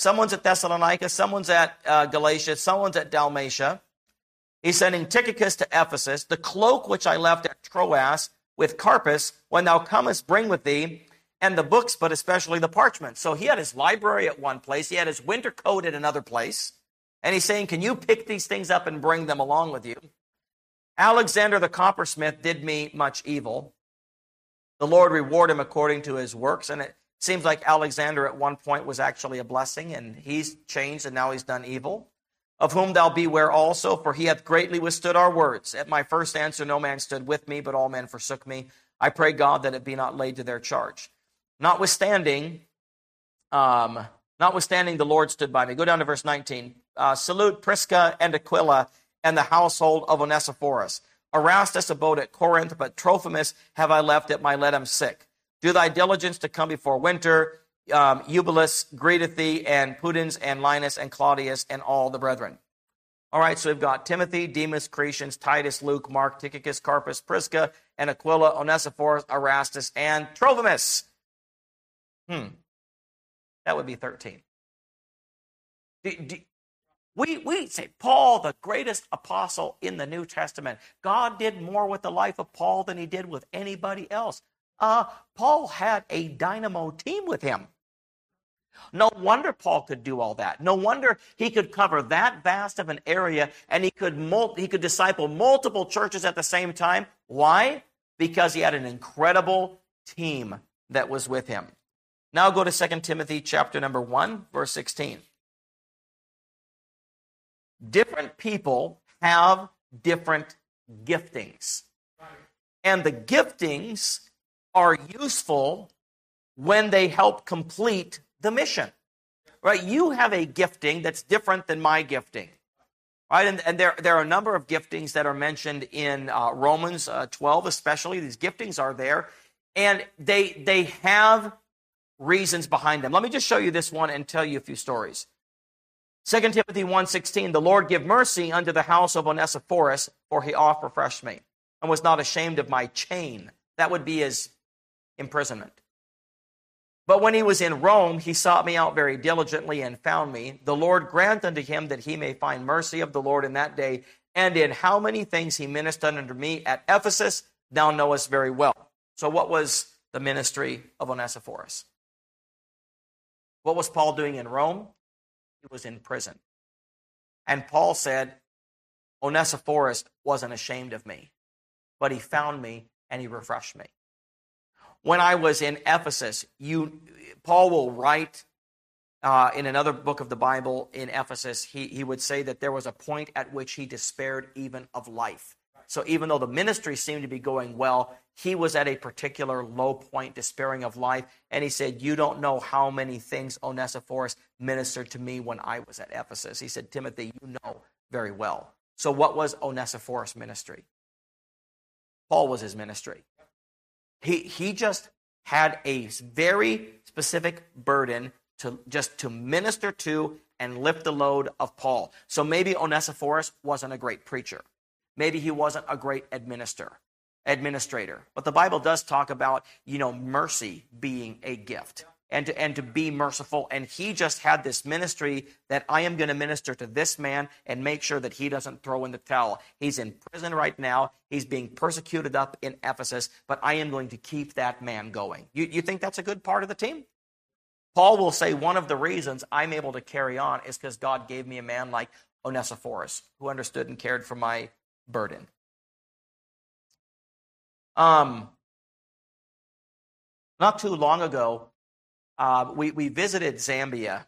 Someone's at Thessalonica, someone's at uh, Galatia, someone's at Dalmatia. He's sending Tychicus to Ephesus. The cloak which I left at Troas with Carpus, when thou comest, bring with thee, and the books, but especially the parchment. So he had his library at one place, he had his winter coat at another place, and he's saying, Can you pick these things up and bring them along with you? Alexander the coppersmith did me much evil. The Lord reward him according to his works. And it seems like Alexander at one point was actually a blessing, and he's changed and now he's done evil. Of whom thou beware also, for he hath greatly withstood our words. At my first answer, no man stood with me, but all men forsook me. I pray God that it be not laid to their charge. Notwithstanding, um, notwithstanding, the Lord stood by me. Go down to verse 19. Uh, salute Prisca and Aquila and the household of Onesiphorus. Erastus abode at Corinth, but Trophimus have I left at Miletum sick. Do thy diligence to come before winter. Um, Eubulus greeteth thee, and Pudens, and Linus, and Claudius, and all the brethren. All right, so we've got Timothy, Demas, Crescens, Titus, Luke, Mark, Tychicus, Carpus, Prisca, and Aquila, Onesiphorus, Erastus, and Trophimus. Hmm. That would be 13. Do, do, we, we say Paul, the greatest apostle in the New Testament. God did more with the life of Paul than he did with anybody else. Uh, Paul had a dynamo team with him. No wonder Paul could do all that. No wonder he could cover that vast of an area and he could mul- he could disciple multiple churches at the same time. Why? Because he had an incredible team that was with him. Now go to 2 Timothy chapter number 1 verse 16 different people have different giftings. And the giftings are useful when they help complete the mission. Right? You have a gifting that's different than my gifting. Right? And, and there, there are a number of giftings that are mentioned in uh, Romans uh, 12, especially. These giftings are there. And they, they have reasons behind them. Let me just show you this one and tell you a few stories. 2 Timothy 1.16, the Lord give mercy unto the house of Onesiphorus, for he oft refreshed me, and was not ashamed of my chain. That would be his imprisonment. But when he was in Rome, he sought me out very diligently and found me. The Lord grant unto him that he may find mercy of the Lord in that day. And in how many things he ministered unto me at Ephesus, thou knowest very well. So, what was the ministry of Onesiphorus? What was Paul doing in Rome? he was in prison. And Paul said, Onesiphorus wasn't ashamed of me, but he found me and he refreshed me. When I was in Ephesus, you, Paul will write uh, in another book of the Bible in Ephesus, he, he would say that there was a point at which he despaired even of life. So even though the ministry seemed to be going well, he was at a particular low point, despairing of life. And he said, You don't know how many things Onesiphorus ministered to me when I was at Ephesus. He said, Timothy, you know very well. So, what was Onesiphorus' ministry? Paul was his ministry. He, he just had a very specific burden to just to minister to and lift the load of Paul. So maybe Onesiphorus wasn't a great preacher. Maybe he wasn't a great administrator. administrator. But the Bible does talk about, you know, mercy being a gift and to, and to be merciful. And he just had this ministry that I am going to minister to this man and make sure that he doesn't throw in the towel. He's in prison right now. He's being persecuted up in Ephesus, but I am going to keep that man going. You, you think that's a good part of the team? Paul will say one of the reasons I'm able to carry on is because God gave me a man like Onesiphorus who understood and cared for my burden. Um, not too long ago, uh, we, we visited Zambia.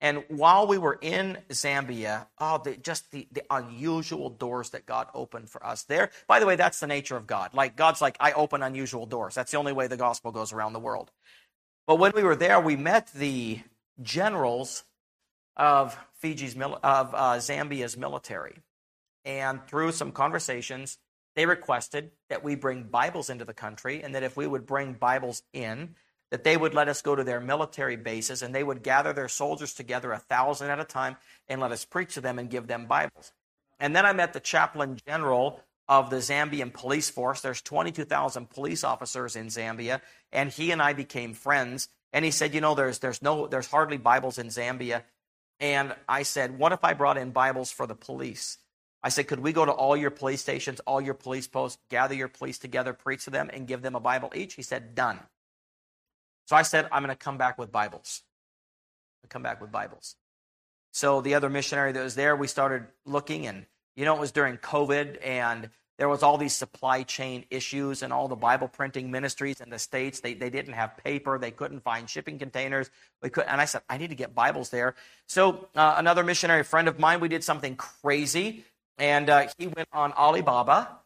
And while we were in Zambia, oh, the, just the, the unusual doors that God opened for us there. By the way, that's the nature of God. Like, God's like, I open unusual doors. That's the only way the gospel goes around the world. But when we were there, we met the generals of Fiji's, of uh, Zambia's military. And through some conversations, they requested that we bring Bibles into the country and that if we would bring Bibles in, that they would let us go to their military bases and they would gather their soldiers together a thousand at a time and let us preach to them and give them Bibles. And then I met the chaplain general of the Zambian police force. There's 22,000 police officers in Zambia, and he and I became friends. And he said, "You know, there's there's no there's hardly Bibles in Zambia." And I said, "What if I brought in Bibles for the police?" I said, could we go to all your police stations, all your police posts, gather your police together, preach to them, and give them a Bible each? He said, done. So I said, I'm going to come back with Bibles. I come back with Bibles. So the other missionary that was there, we started looking, and you know, it was during COVID, and there was all these supply chain issues and all the Bible printing ministries in the States. They, they didn't have paper. They couldn't find shipping containers. We could, and I said, I need to get Bibles there. So uh, another missionary friend of mine, we did something crazy. And uh, he went on Alibaba,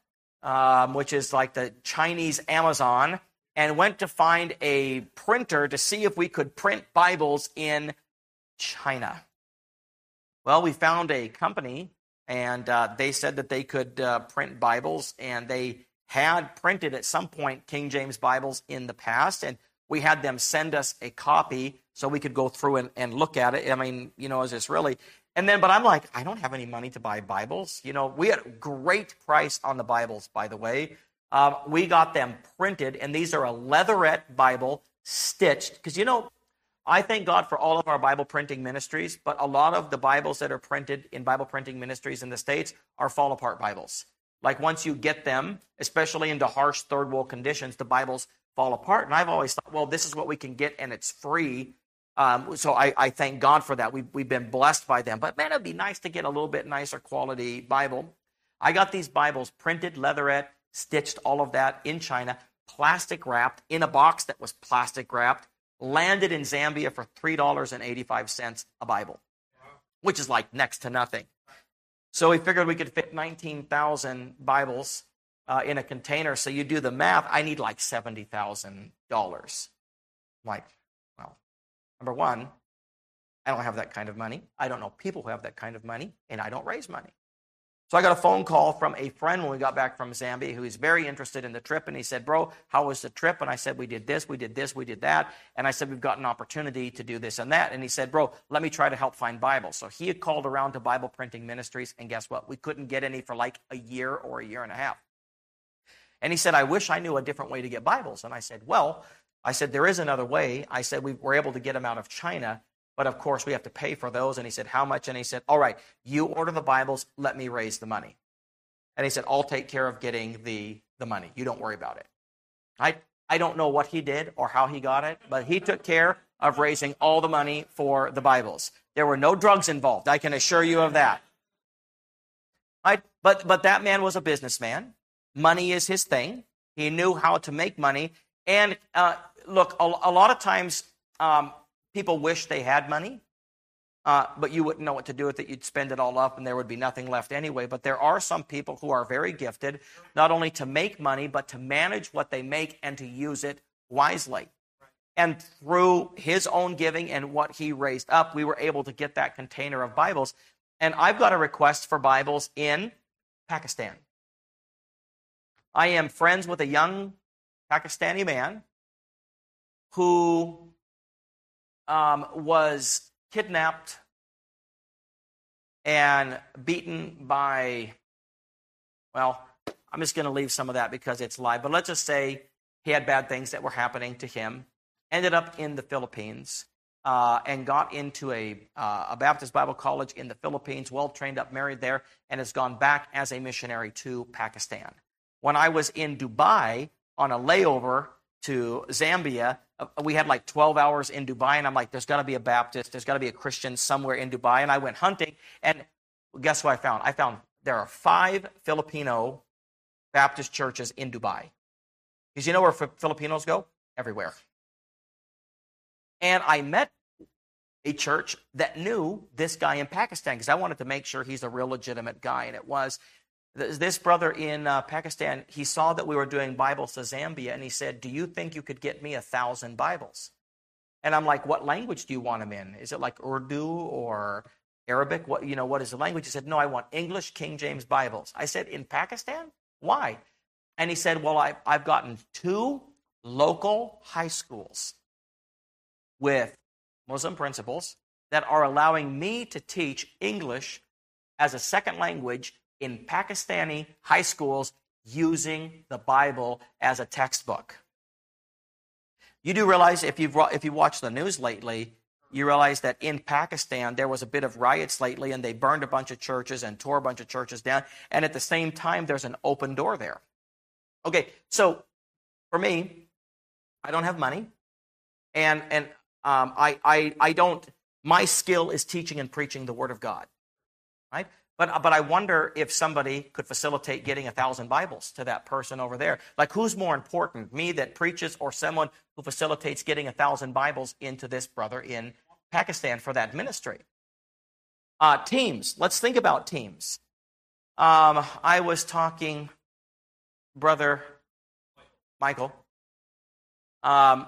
um, which is like the Chinese Amazon, and went to find a printer to see if we could print Bibles in China. Well, we found a company, and uh, they said that they could uh, print Bibles, and they had printed at some point King James Bibles in the past, and we had them send us a copy so we could go through and, and look at it. I mean, you know, is this really? And then, but I'm like, I don't have any money to buy Bibles. You know, we had a great price on the Bibles, by the way. Um, we got them printed, and these are a leatherette Bible stitched. Because, you know, I thank God for all of our Bible printing ministries, but a lot of the Bibles that are printed in Bible printing ministries in the States are fall apart Bibles. Like once you get them, especially into harsh third world conditions, the Bibles fall apart. And I've always thought, well, this is what we can get and it's free. Um, so I, I, thank God for that. We've, we've been blessed by them. But man, it'd be nice to get a little bit nicer quality Bible. I got these Bibles printed, leatherette, stitched, all of that in China, plastic wrapped, in a box that was plastic wrapped, landed in Zambia for $3.85 a Bible, which is like next to nothing. So we figured we could fit 19,000 Bibles uh, in a container. So you do the math, I need like $70,000. Like, well, Number one, I don't have that kind of money. I don't know people who have that kind of money, and I don't raise money. So I got a phone call from a friend when we got back from Zambia who is very interested in the trip. And he said, Bro, how was the trip? And I said, We did this, we did this, we did that. And I said, We've got an opportunity to do this and that. And he said, Bro, let me try to help find Bibles. So he had called around to Bible printing ministries. And guess what? We couldn't get any for like a year or a year and a half. And he said, I wish I knew a different way to get Bibles. And I said, Well, I said, there is another way. I said, we were able to get them out of China, but of course we have to pay for those. And he said, how much? And he said, all right, you order the Bibles, let me raise the money. And he said, I'll take care of getting the, the money. You don't worry about it. I, I don't know what he did or how he got it, but he took care of raising all the money for the Bibles. There were no drugs involved. I can assure you of that. I, but, but that man was a businessman. Money is his thing. He knew how to make money. And uh, look, a, a, lot of times um, people wish they had money, uh, but you wouldn't know what to do with it. You'd spend it all up and there would be nothing left anyway. But there are some people who are very gifted, not only to make money, but to manage what they make and to use it wisely. And through his own giving and what he raised up, we were able to get that container of Bibles. And I've got a request for Bibles in Pakistan. I am friends with a young Pakistani man who um, was kidnapped and beaten by, well, I'm just going to leave some of that because it's live. But let's just say he had bad things that were happening to him. Ended up in the Philippines uh, and got into a, uh, a Baptist Bible college in the Philippines, well trained up, married there, and has gone back as a missionary to Pakistan. When I was in Dubai on a layover to Zambia, uh, we had like 12 hours in Dubai, and I'm like, there's got to be a Baptist, there's got to be a Christian somewhere in Dubai. And I went hunting, and guess what I found? I found there are five Filipino Baptist churches in Dubai. Because you know where Filipinos go? Everywhere. And I met a church that knew this guy in Pakistan because I wanted to make sure he's a real legitimate guy. And it was this brother in uh, Pakistan, he saw that we were doing Bibles to Zambia and he said, Do you think you could get me a thousand Bibles? And I'm like, What language do you want them in? Is it like Urdu or Arabic? What, you know, what is the language? He said, No, I want English King James Bibles. I said, In Pakistan? Why? And he said, Well, I've, I've gotten two local high schools with Muslim principals that are allowing me to teach English as a second language in Pakistani high schools using the Bible as a textbook. You do realize if you've if you watched the news lately, you realize that in Pakistan there was a bit of riots lately and they burned a bunch of churches and tore a bunch of churches down and at the same time there's an open door there. Okay, so for me, I don't have money and and um, I, I I don't my skill is teaching and preaching the word of God. Right? But, but I wonder if somebody could facilitate getting a thousand Bibles to that person over there. Like, who's more important, me that preaches or someone who facilitates getting a thousand Bibles into this brother in Pakistan for that ministry? Uh, teams. Let's think about teams. Um, I was talking, brother Michael, um,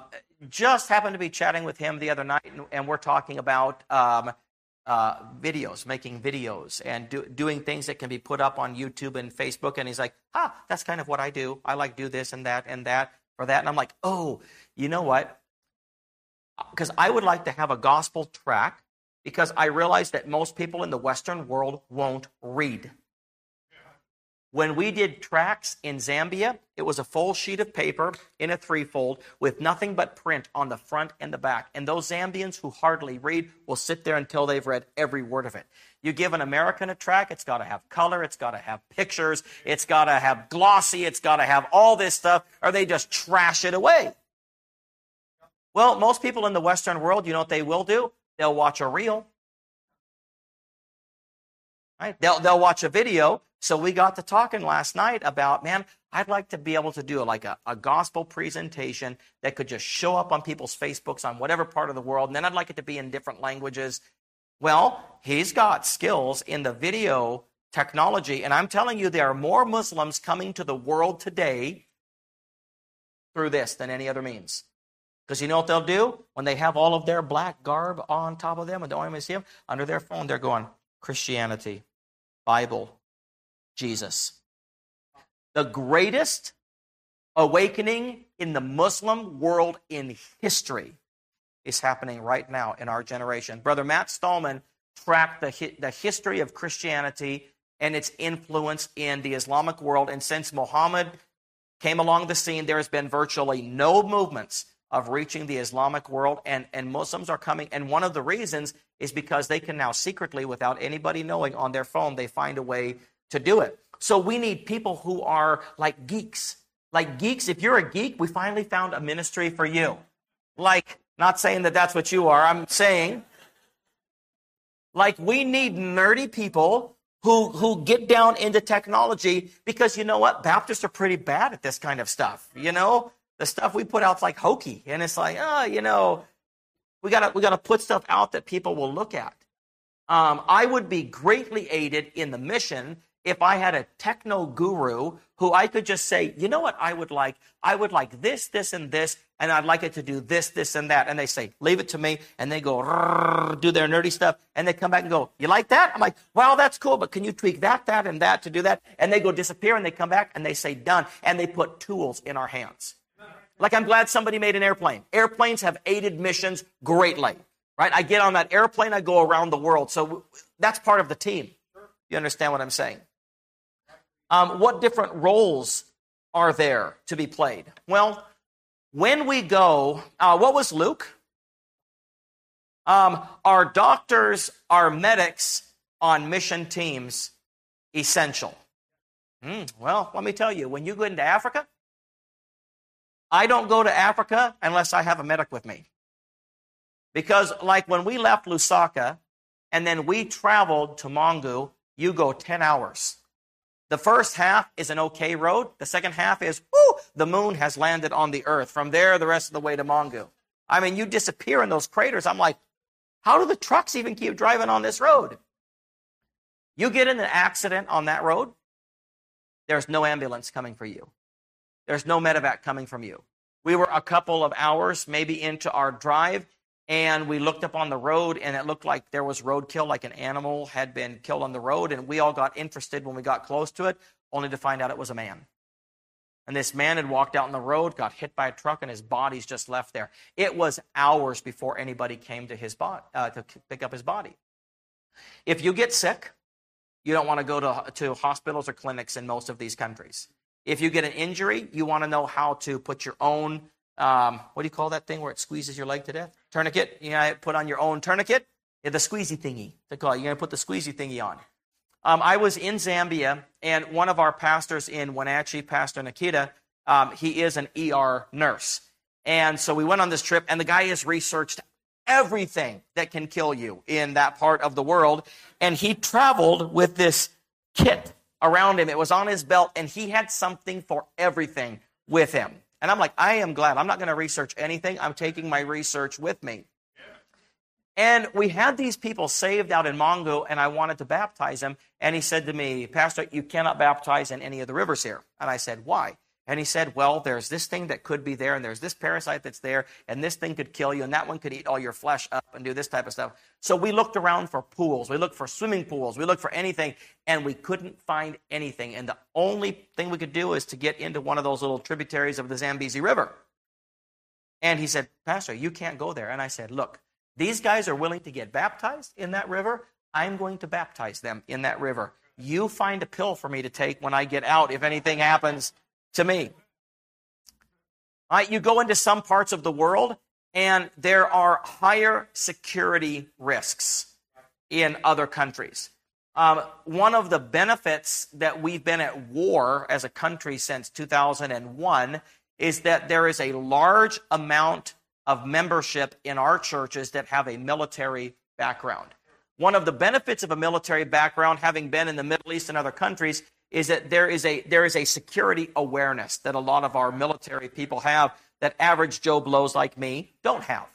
just happened to be chatting with him the other night, and we're talking about um, uh, videos, making videos, and do, doing things that can be put up on YouTube and Facebook. And he's like, ah, that's kind of what I do. I like do this and that and that or that. And I'm like, oh, you know what? Because I would like to have a gospel track because I realize that most people in the Western world won't read. When we did tracks in Zambia, it was a full sheet of paper in a threefold with nothing but print on the front and the back. And those Zambians who hardly read will sit there until they've read every word of it. You give an American a track, it's got to have color, it's got to have pictures, it's got to have glossy, it's got to have all this stuff, or they just trash it away. Well, most people in the Western world, you know what they will do? They'll watch a reel. Right? They'll, they'll watch a video so we got to talking last night about, man, I'd like to be able to do like a, a, gospel presentation that could just show up on people's Facebooks on whatever part of the world, and then I'd like it to be in different languages. Well, he's got skills in the video technology, and I'm telling you, there are more Muslims coming to the world today through this than any other means. Because you know what they'll do? When they have all of their black garb on top of them and don't even see them, under their phone, they're going, Christianity, Bible, Jesus. The greatest awakening in the Muslim world in history is happening right now in our generation. Brother Matt Stallman tracked the, the history of Christianity and its influence in the Islamic world. And since Muhammad came along the scene, there has been virtually no movements of reaching the Islamic world, and, and Muslims are coming. And one of the reasons is because they can now secretly, without anybody knowing on their phone, they find a way to do it. So we need people who are like geeks. Like geeks, if you're a geek, we finally found a ministry for you. Like, not saying that that's what you are, I'm saying, like, we need nerdy people who, who get down into technology because you know what? Baptists are pretty bad at this kind of stuff. You know, the stuff we put out's like hokey. And it's like, oh, you know, we gotta, we gotta put stuff out that people will look at. Um, I would be greatly aided in the mission if I had a techno guru who I could just say, you know what I would like? I would like this, this, and this, and I'd like it to do this, this, and that. And they say, leave it to me. And they go, do their nerdy stuff. And they come back and go, you like that? I'm like, well, that's cool, but can you tweak that, that, and that to do that? And they go disappear and they come back and they say, done. And they put tools in our hands. Like, I'm glad somebody made an airplane. Airplanes have aided missions greatly, right? I get on that airplane, I go around the world. So that's part of the team. You understand what I'm saying? Um, what different roles are there to be played? Well, when we go, uh, what was Luke? Um, are doctors, are medics on mission teams essential? Mm, well, let me tell you, when you go into Africa, I don't go to Africa unless I have a medic with me. Because, like when we left Lusaka and then we traveled to Mongu, you go 10 hours. The first half is an okay road. The second half is, whoo, the moon has landed on the earth. From there, the rest of the way to Mongu. I mean, you disappear in those craters. I'm like, how do the trucks even keep driving on this road? You get in an accident on that road, there's no ambulance coming for you. There's no medevac coming from you. We were a couple of hours maybe into our drive, and we looked up on the road, and it looked like there was roadkill, like an animal had been killed on the road, and we all got interested when we got close to it, only to find out it was a man. And this man had walked out on the road, got hit by a truck, and his body's just left there. It was hours before anybody came to his body uh, to pick up his body. If you get sick, you don't want to go to, to hospitals or clinics in most of these countries. If you get an injury, you want to know how to put your own um, what do you call that thing where it squeezes your leg to death? Tourniquet. You know, put on your own tourniquet. Yeah, the squeezy thingy. They call it. You're going to put the squeezy thingy on. Um, I was in Zambia, and one of our pastors in Wenatchee, Pastor Nikita, um, he is an ER nurse. And so we went on this trip, and the guy has researched everything that can kill you in that part of the world. And he traveled with this kit around him. It was on his belt, and he had something for everything with him. And I'm like, I am glad. I'm not going to research anything. I'm taking my research with me. And we had these people saved out in Mongu, and I wanted to baptize them. And he said to me, Pastor, you cannot baptize in any of the rivers here. And I said, Why? And he said, Well, there's this thing that could be there, and there's this parasite that's there, and this thing could kill you, and that one could eat all your flesh up and do this type of stuff. So we looked around for pools. We looked for swimming pools. We looked for anything, and we couldn't find anything. And the only thing we could do is to get into one of those little tributaries of the Zambezi River. And he said, Pastor, you can't go there. And I said, Look, these guys are willing to get baptized in that river. I'm going to baptize them in that river. You find a pill for me to take when I get out if anything happens to me. Right, you go into some parts of the world and there are higher security risks in other countries. Um, one of the benefits that we've been at war as a country since 2001 is that there is a large amount of membership in our churches that have a military background. One of the benefits of a military background, having been in the Middle East and other countries, is that there is a there is a security awareness that a lot of our military people have that average Joe blows like me don't have.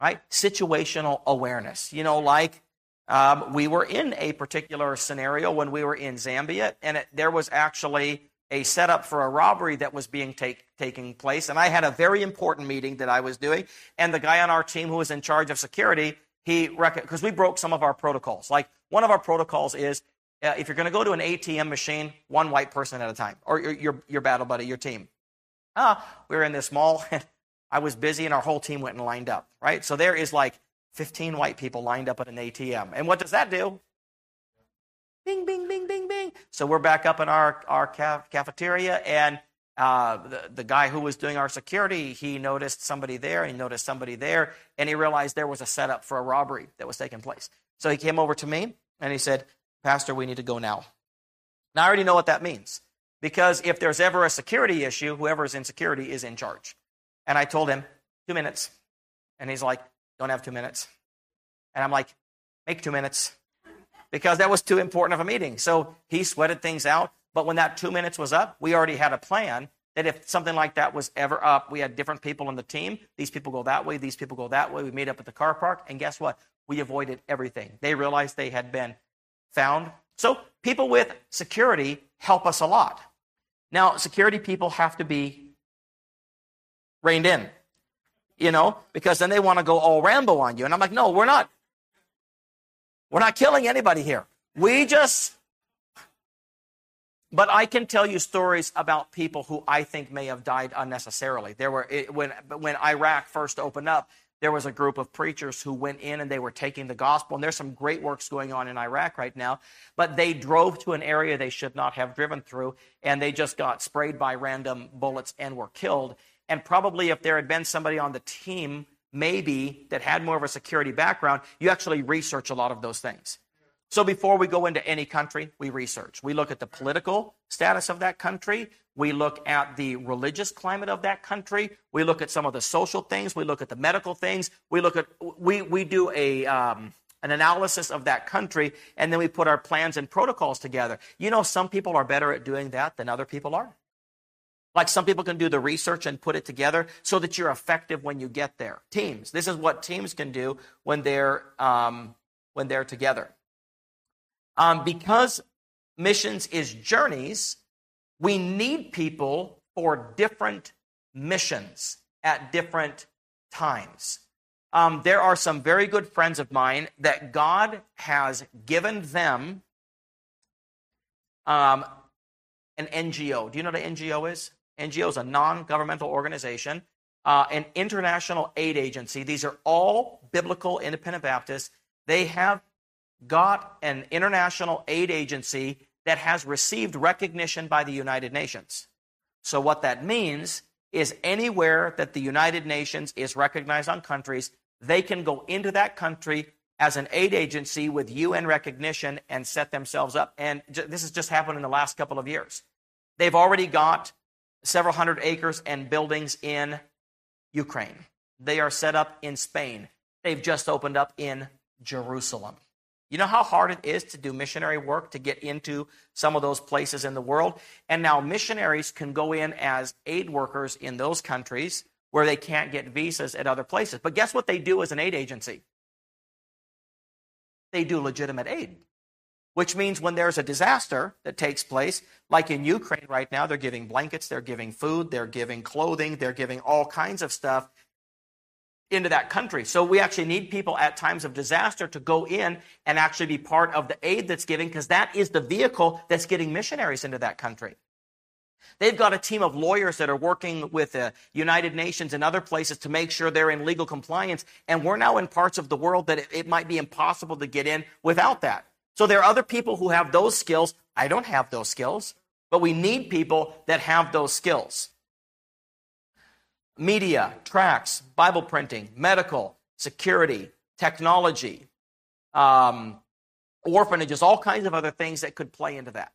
Right? Situational awareness. You know, like um, we were in a particular scenario when we were in Zambia, and it, there was actually a setup for a robbery that was being take, taking place. And I had a very important meeting that I was doing, and the guy on our team who was in charge of security, he because we broke some of our protocols. Like one of our protocols is uh, if you're going to go to an ATM machine, one white person at a time, or your, your, your battle buddy, your team. Ah, we were in this mall, and I was busy, and our whole team went and lined up, right? So there is like 15 white people lined up at an ATM. And what does that do? Bing, bing, bing, bing, bing. So we're back up in our, our cafeteria, and uh, the, the guy who was doing our security, he noticed somebody there, and he noticed somebody there, and he realized there was a setup for a robbery that was taking place. So he came over to me, and he said, Pastor, we need to go now. Now, I already know what that means because if there's ever a security issue, whoever is in security is in charge. And I told him, two minutes. And he's like, don't have two minutes. And I'm like, make two minutes because that was too important of a meeting. So he sweated things out. But when that two minutes was up, we already had a plan that if something like that was ever up, we had different people on the team. These people go that way, these people go that way. We meet up at the car park. And guess what? We avoided everything. They realized they had been found. So people with security help us a lot. Now, security people have to be reined in, you know, because then they want to go all Rambo on you. And I'm like, no, we're not. We're not killing anybody here. We just. But I can tell you stories about people who I think may have died unnecessarily. There were when when Iraq first opened up, there was a group of preachers who went in and they were taking the gospel. And there's some great works going on in Iraq right now. But they drove to an area they should not have driven through, and they just got sprayed by random bullets and were killed. And probably if there had been somebody on the team, maybe that had more of a security background, you actually research a lot of those things. So before we go into any country, we research. We look at the political status of that country. We look at the religious climate of that country. We look at some of the social things. We look at the medical things. We look at we we do a um, an analysis of that country, and then we put our plans and protocols together. You know, some people are better at doing that than other people are. Like some people can do the research and put it together so that you're effective when you get there. Teams. This is what teams can do when they're um, when they're together. Um, because missions is journeys, we need people for different missions at different times. Um, there are some very good friends of mine that God has given them um, an NGO. Do you know what an NGO is? NGO is a non governmental organization, uh, an international aid agency. These are all biblical independent Baptists. They have got an international aid agency that has received recognition by the United Nations. So, what that means is anywhere that the United Nations is recognized on countries, they can go into that country as an aid agency with UN recognition and set themselves up. And this has just happened in the last couple of years. They've already got several hundred acres and buildings in Ukraine. They are set up in Spain. They've just opened up in Jerusalem. You know how hard it is to do missionary work to get into some of those places in the world? And now missionaries can go in as aid workers in those countries where they can't get visas at other places. But guess what they do as an aid agency? They do legitimate aid, which means when there's a disaster that takes place, like in Ukraine right now, they're giving blankets, they're giving food, they're giving clothing, they're giving all kinds of stuff into that country. So we actually need people at times of disaster to go in and actually be part of the aid that's giving because that is the vehicle that's getting missionaries into that country. They've got a team of lawyers that are working with the United Nations and other places to make sure they're in legal compliance. And we're now in parts of the world that it, it might be impossible to get in without that. So there are other people who have those skills. I don't have those skills, but we need people that have those skills media, tracts, Bible printing, medical, security, technology, um, orphanages, all kinds of other things that could play into that.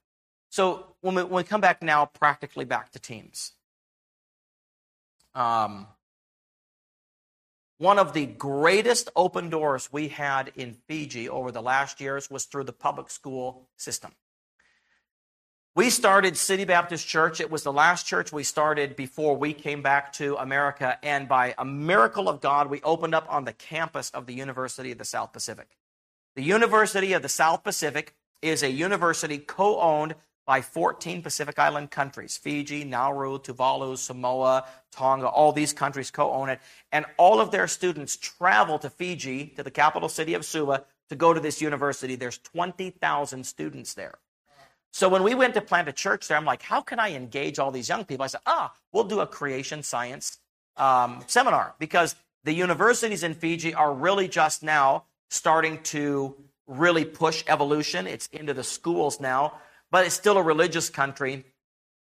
So when we, when we come back now, practically back to teams. Um, one of the greatest open doors we had in Fiji over the last years was through the public school system. We started City Baptist Church. It was the last church we started before we came back to America. And by a miracle of God, we opened up on the campus of the University of the South Pacific. The University of the South Pacific is a university co owned by 14 Pacific Island countries Fiji, Nauru, Tuvalu, Samoa, Tonga, all these countries co own it. And all of their students travel to Fiji, to the capital city of Suva, to go to this university. There's 20,000 students there. So when we went to plant a church there, I'm like, how can I engage all these young people? I said, ah, we'll do a creation science um, seminar because the universities in Fiji are really just now starting to really push evolution. It's into the schools now, but it's still a religious country.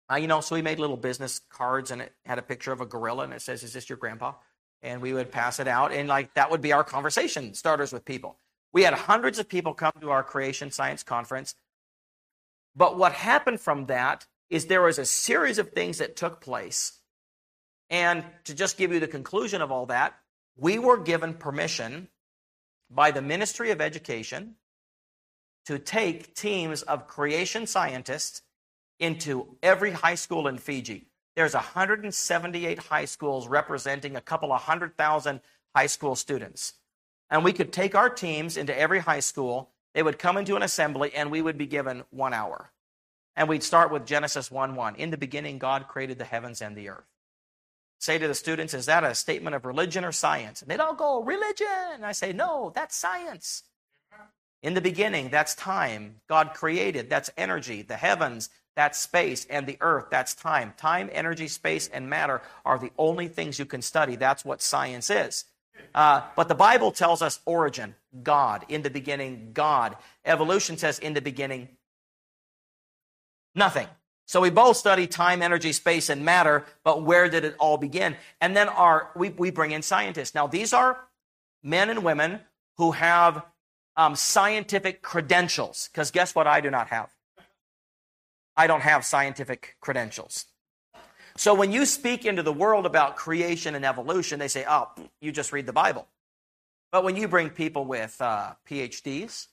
Uh, you know, so we made little business cards and it had a picture of a gorilla and it says, Is this your grandpa? And we would pass it out. And like that would be our conversation starters with people. We had hundreds of people come to our creation science conference. But what happened from that is there was a series of things that took place. And to just give you the conclusion of all that, we were given permission by the Ministry of Education to take teams of creation scientists into every high school in Fiji. There's 178 high schools representing a couple of hundred thousand high school students. And we could take our teams into every high school they would come into an assembly and we would be given one hour. And we'd start with Genesis 1 1. In the beginning, God created the heavens and the earth. Say to the students, is that a statement of religion or science? And they'd all go, religion. I say, no, that's science. In the beginning, that's time. God created, that's energy. The heavens, that's space. And the earth, that's time. Time, energy, space, and matter are the only things you can study. That's what science is. Uh, but the Bible tells us origin, God. In the beginning, God. Evolution says in the beginning, nothing. So we both study time, energy, space, and matter, but where did it all begin? And then our we, we bring in scientists. Now these are men and women who have um, scientific credentials. Because guess what? I do not have. I don't have scientific credentials. So when you speak into the world about creation and evolution, they say, "Oh, you just read the Bible." But when you bring people with uh, PhDs,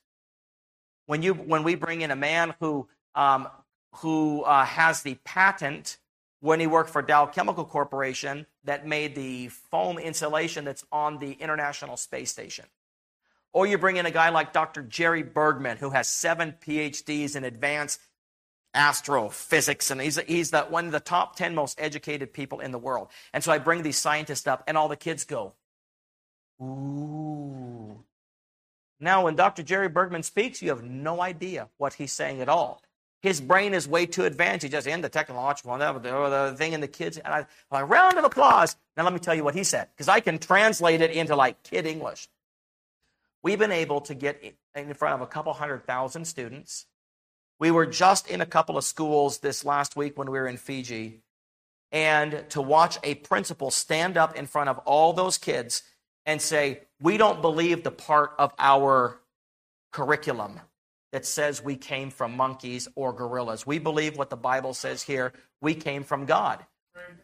when you when we bring in a man who um, who uh, has the patent when he worked for Dow Chemical Corporation that made the foam insulation that's on the International Space Station. Or you bring in a guy like Dr. Jerry Bergman, who has seven PhDs in advanced astrophysics, and he's, he's the, one of the top 10 most educated people in the world. And so I bring these scientists up, and all the kids go, Ooh. Now, when Dr. Jerry Bergman speaks, you have no idea what he's saying at all. His brain is way too advanced. He just in the technological and the thing in the kids. And I, round of applause. Now let me tell you what he said, because I can translate it into like kid English. We've been able to get in front of a couple hundred thousand students. We were just in a couple of schools this last week when we were in Fiji, and to watch a principal stand up in front of all those kids and say, We don't believe the part of our curriculum that says we came from monkeys or gorillas. We believe what the Bible says here. We came from God.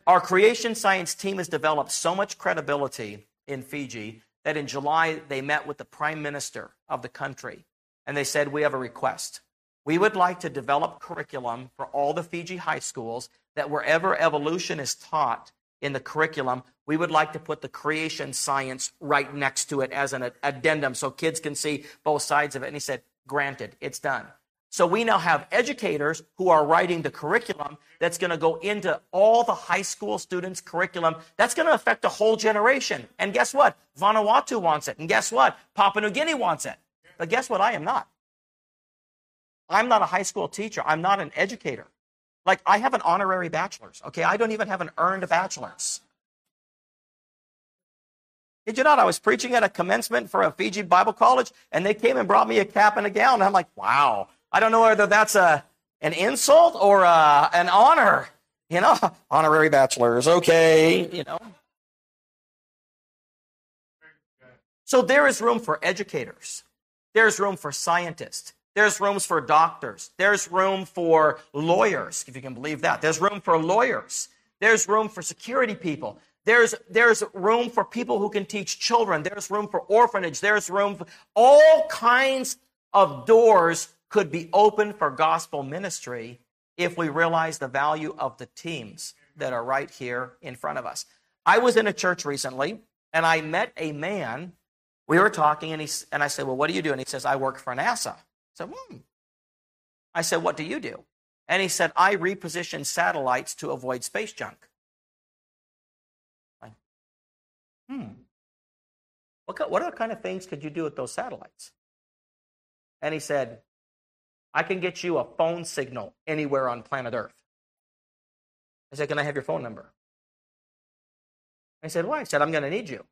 Our creation science team has developed so much credibility in Fiji that in July they met with the prime minister of the country and they said, We have a request. We would like to develop curriculum for all the Fiji high schools that wherever evolution is taught in the curriculum, we would like to put the creation science right next to it as an addendum so kids can see both sides of it. And he said, Granted, it's done. So we now have educators who are writing the curriculum that's going to go into all the high school students' curriculum. That's going to affect a whole generation. And guess what? Vanuatu wants it. And guess what? Papua New Guinea wants it. But guess what? I am not. I'm not a high school teacher. I'm not an educator. Like, I have an honorary bachelor's, okay? I don't even have an earned bachelor's. Did you not? I was preaching at a commencement for a Fiji Bible college, and they came and brought me a cap and a gown. I'm like, wow. I don't know whether that's a an insult or a, uh, an honor. You know, honorary bachelors, okay. You know. So there is room for educators. There's room for scientists. There's rooms for doctors. There's room for lawyers, if you can believe that. There's room for lawyers. There's room for security people. There's, there's room for people who can teach children. There's room for orphanage. There's room for all kinds of doors could be open for gospel ministry if we realize the value of the teams that are right here in front of us. I was in a church recently and I met a man. We were talking and, he, and I said, Well, what do you do? And he says, I work for NASA. I said, hmm. I said, What do you do? And he said, I reposition satellites to avoid space junk. hmm, what, what other kind of things could you do with those satellites? And he said, I can get you a phone signal anywhere on planet Earth. I said, Can I have your phone number? I said, Why? I said, I'm going to need you.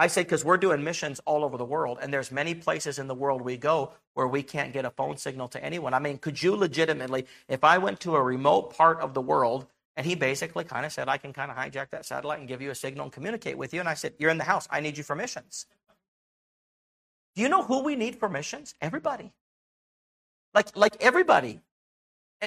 I said, because we're doing missions all over the world, and there's many places in the world we go where we can't get a phone signal to anyone. I mean, could you legitimately, if I went to a remote part of the world and he basically kind of said, I can kind of hijack that satellite and give you a signal and communicate with you. And I said, You're in the house. I need you for missions. Do you know who we need for missions? Everybody. Like, like everybody.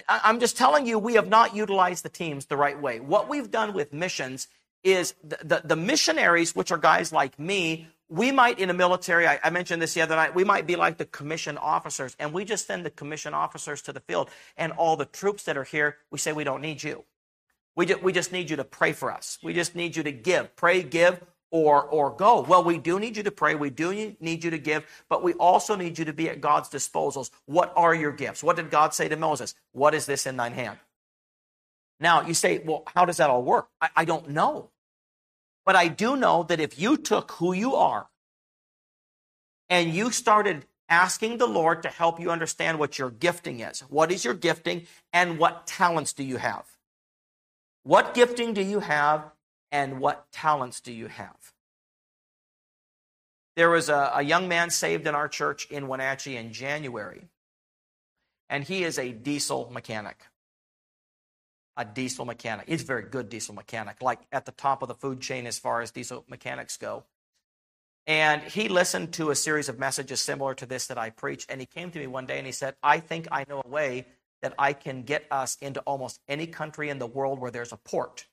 I'm just telling you, we have not utilized the teams the right way. What we've done with missions is the, the, the missionaries, which are guys like me, we might in the military, I, I, mentioned this the other night, we might be like the commission officers, and we just send the commission officers to the field, and all the troops that are here, we say, We don't need you. We, just, we just need you to pray for us. We just need you to give. Pray, give, or, or go. Well, we do need you to pray. We do need you to give, but we also need you to be at God's disposals. What are your gifts? What did God say to Moses? What is this in thine hand? Now, you say, well, how does that all work? I, I don't know. But I do know that if you took who you are and you started asking the Lord to help you understand what your gifting is, what is your gifting, and what talents do you have? What gifting do you have and what talents do you have? There was a, a young man saved in our church in Wenatchee in January, and he is a diesel mechanic. A diesel mechanic. He's a very good diesel mechanic, like at the top of the food chain as far as diesel mechanics go. And he listened to a series of messages similar to this that I preached. And he came to me one day and he said, I think I know a way that I can get us into almost any country in the world where there's a port.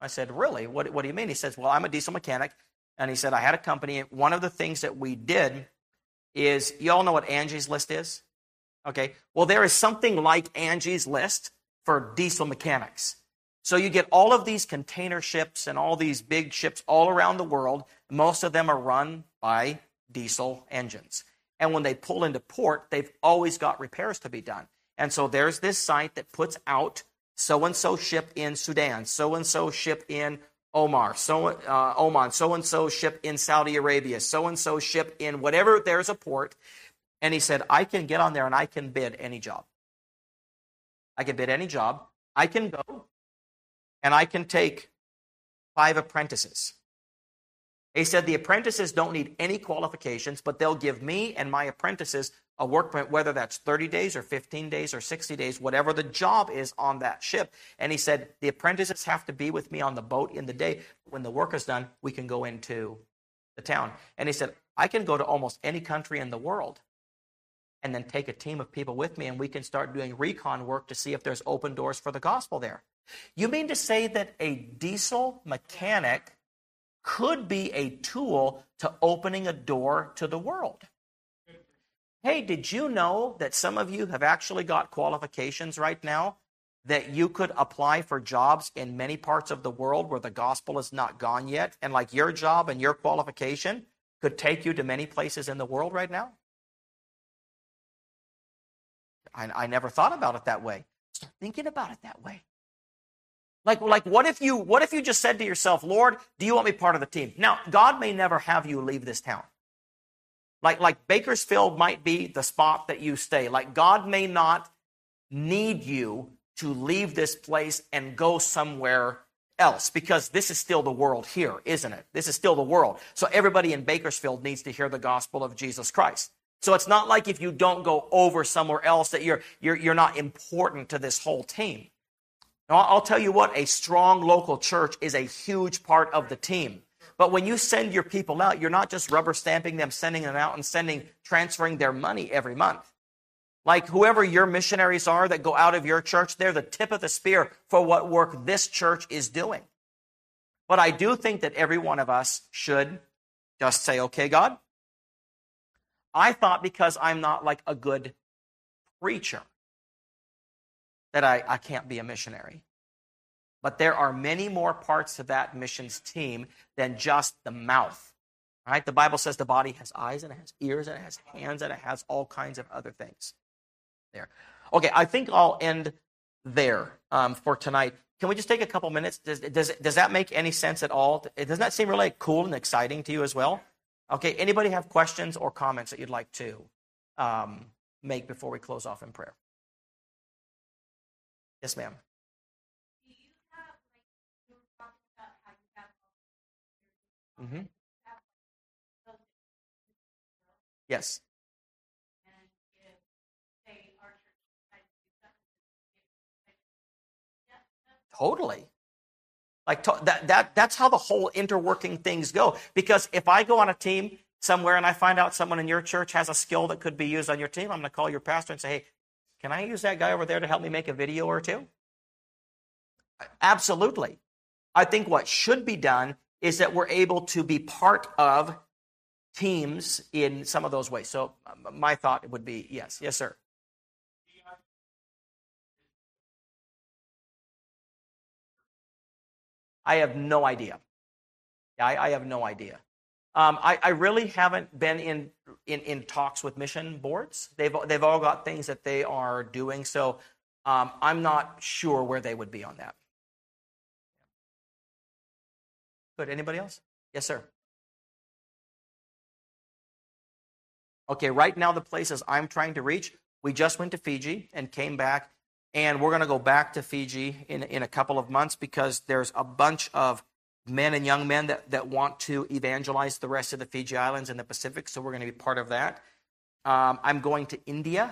I said, Really? What, what do you mean? He says, Well, I'm a diesel mechanic. And he said, I had a company. One of the things that we did is, you all know what Angie's List is? Okay. Well, there is something like Angie's List for diesel mechanics. So you get all of these container ships and all these big ships all around the world. Most of them are run by diesel engines. And when they pull into port, they've always got repairs to be done. And so there's this site that puts out so and so ship in Sudan, so and so ship in Omar, so uh, Oman, so and so ship in Saudi Arabia, so and so ship in whatever there's a port. And he said, I can get on there and I can bid any job. I can bid any job. I can go and I can take five apprentices. He said the apprentices don't need any qualifications, but they'll give me and my apprentices a work permit, whether that's 30 days or 15 days or 60 days, whatever the job is on that ship. And he said the apprentices have to be with me on the boat in the day. When the work is done, we can go into the town. And he said, I can go to almost any country in the world and then take a team of people with me and we can start doing recon work to see if there's open doors for the gospel there. You mean to say that a diesel mechanic could be a tool to opening a door to the world? Hey, did you know that some of you have actually got qualifications right now that you could apply for jobs in many parts of the world where the gospel is not gone yet? And like your job and your qualification could take you to many places in the world right now? I, I never thought about it that way. Start thinking about it that way. Like, like what if you what if you just said to yourself, Lord, do you want me part of the team? Now, God may never have you leave this town. Like, like Bakersfield might be the spot that you stay. Like God may not need you to leave this place and go somewhere else because this is still the world here, isn't it? This is still the world. So everybody in Bakersfield needs to hear the gospel of Jesus Christ. So it's not like if you don't go over somewhere else that you're, you're, you're not important to this whole team. Now, I'll tell you what, a strong local church is a huge part of the team. But when you send your people out, you're not just rubber stamping them, sending them out, and sending, transferring their money every month. Like whoever your missionaries are that go out of your church, they're the tip of the spear for what work this church is doing. But I do think that every one of us should just say, okay, God, I thought because I'm not like a good preacher that I, I can't be a missionary. But there are many more parts to that missions team than just the mouth. Right? The Bible says the body has eyes and it has ears and it has hands and it has all kinds of other things. There. Okay, I think I'll end there um, for tonight. Can we just take a couple minutes? Does, does, does that make any sense at all? Doesn't that seem really cool and exciting to you as well? Okay, anybody have questions or comments that you'd like to um, make before we close off in prayer? Yes, ma'am. Mm-hmm. Yes. Totally. Like that, that, that's how the whole interworking things go. Because if I go on a team somewhere and I find out someone in your church has a skill that could be used on your team, I'm going to call your pastor and say, hey, can I use that guy over there to help me make a video or two? Absolutely. I think what should be done is that we're able to be part of teams in some of those ways. So my thought would be yes. Yes, sir. I have no idea. I, I have no idea. Um, I, I, really haven't been in, in, in talks with mission boards. They've they've all got things that they are doing. So um, I'm not sure where they would be on that. Good. Anybody else? Yes, sir. Okay, right now the places I'm trying to reach, we just went to Fiji and came back and we're going to go back to Fiji in, in a couple of months because there's a bunch of men and young men that, that want to evangelize the rest of the Fiji Islands and the Pacific, so we're going to be part of that. Um, I'm going to India,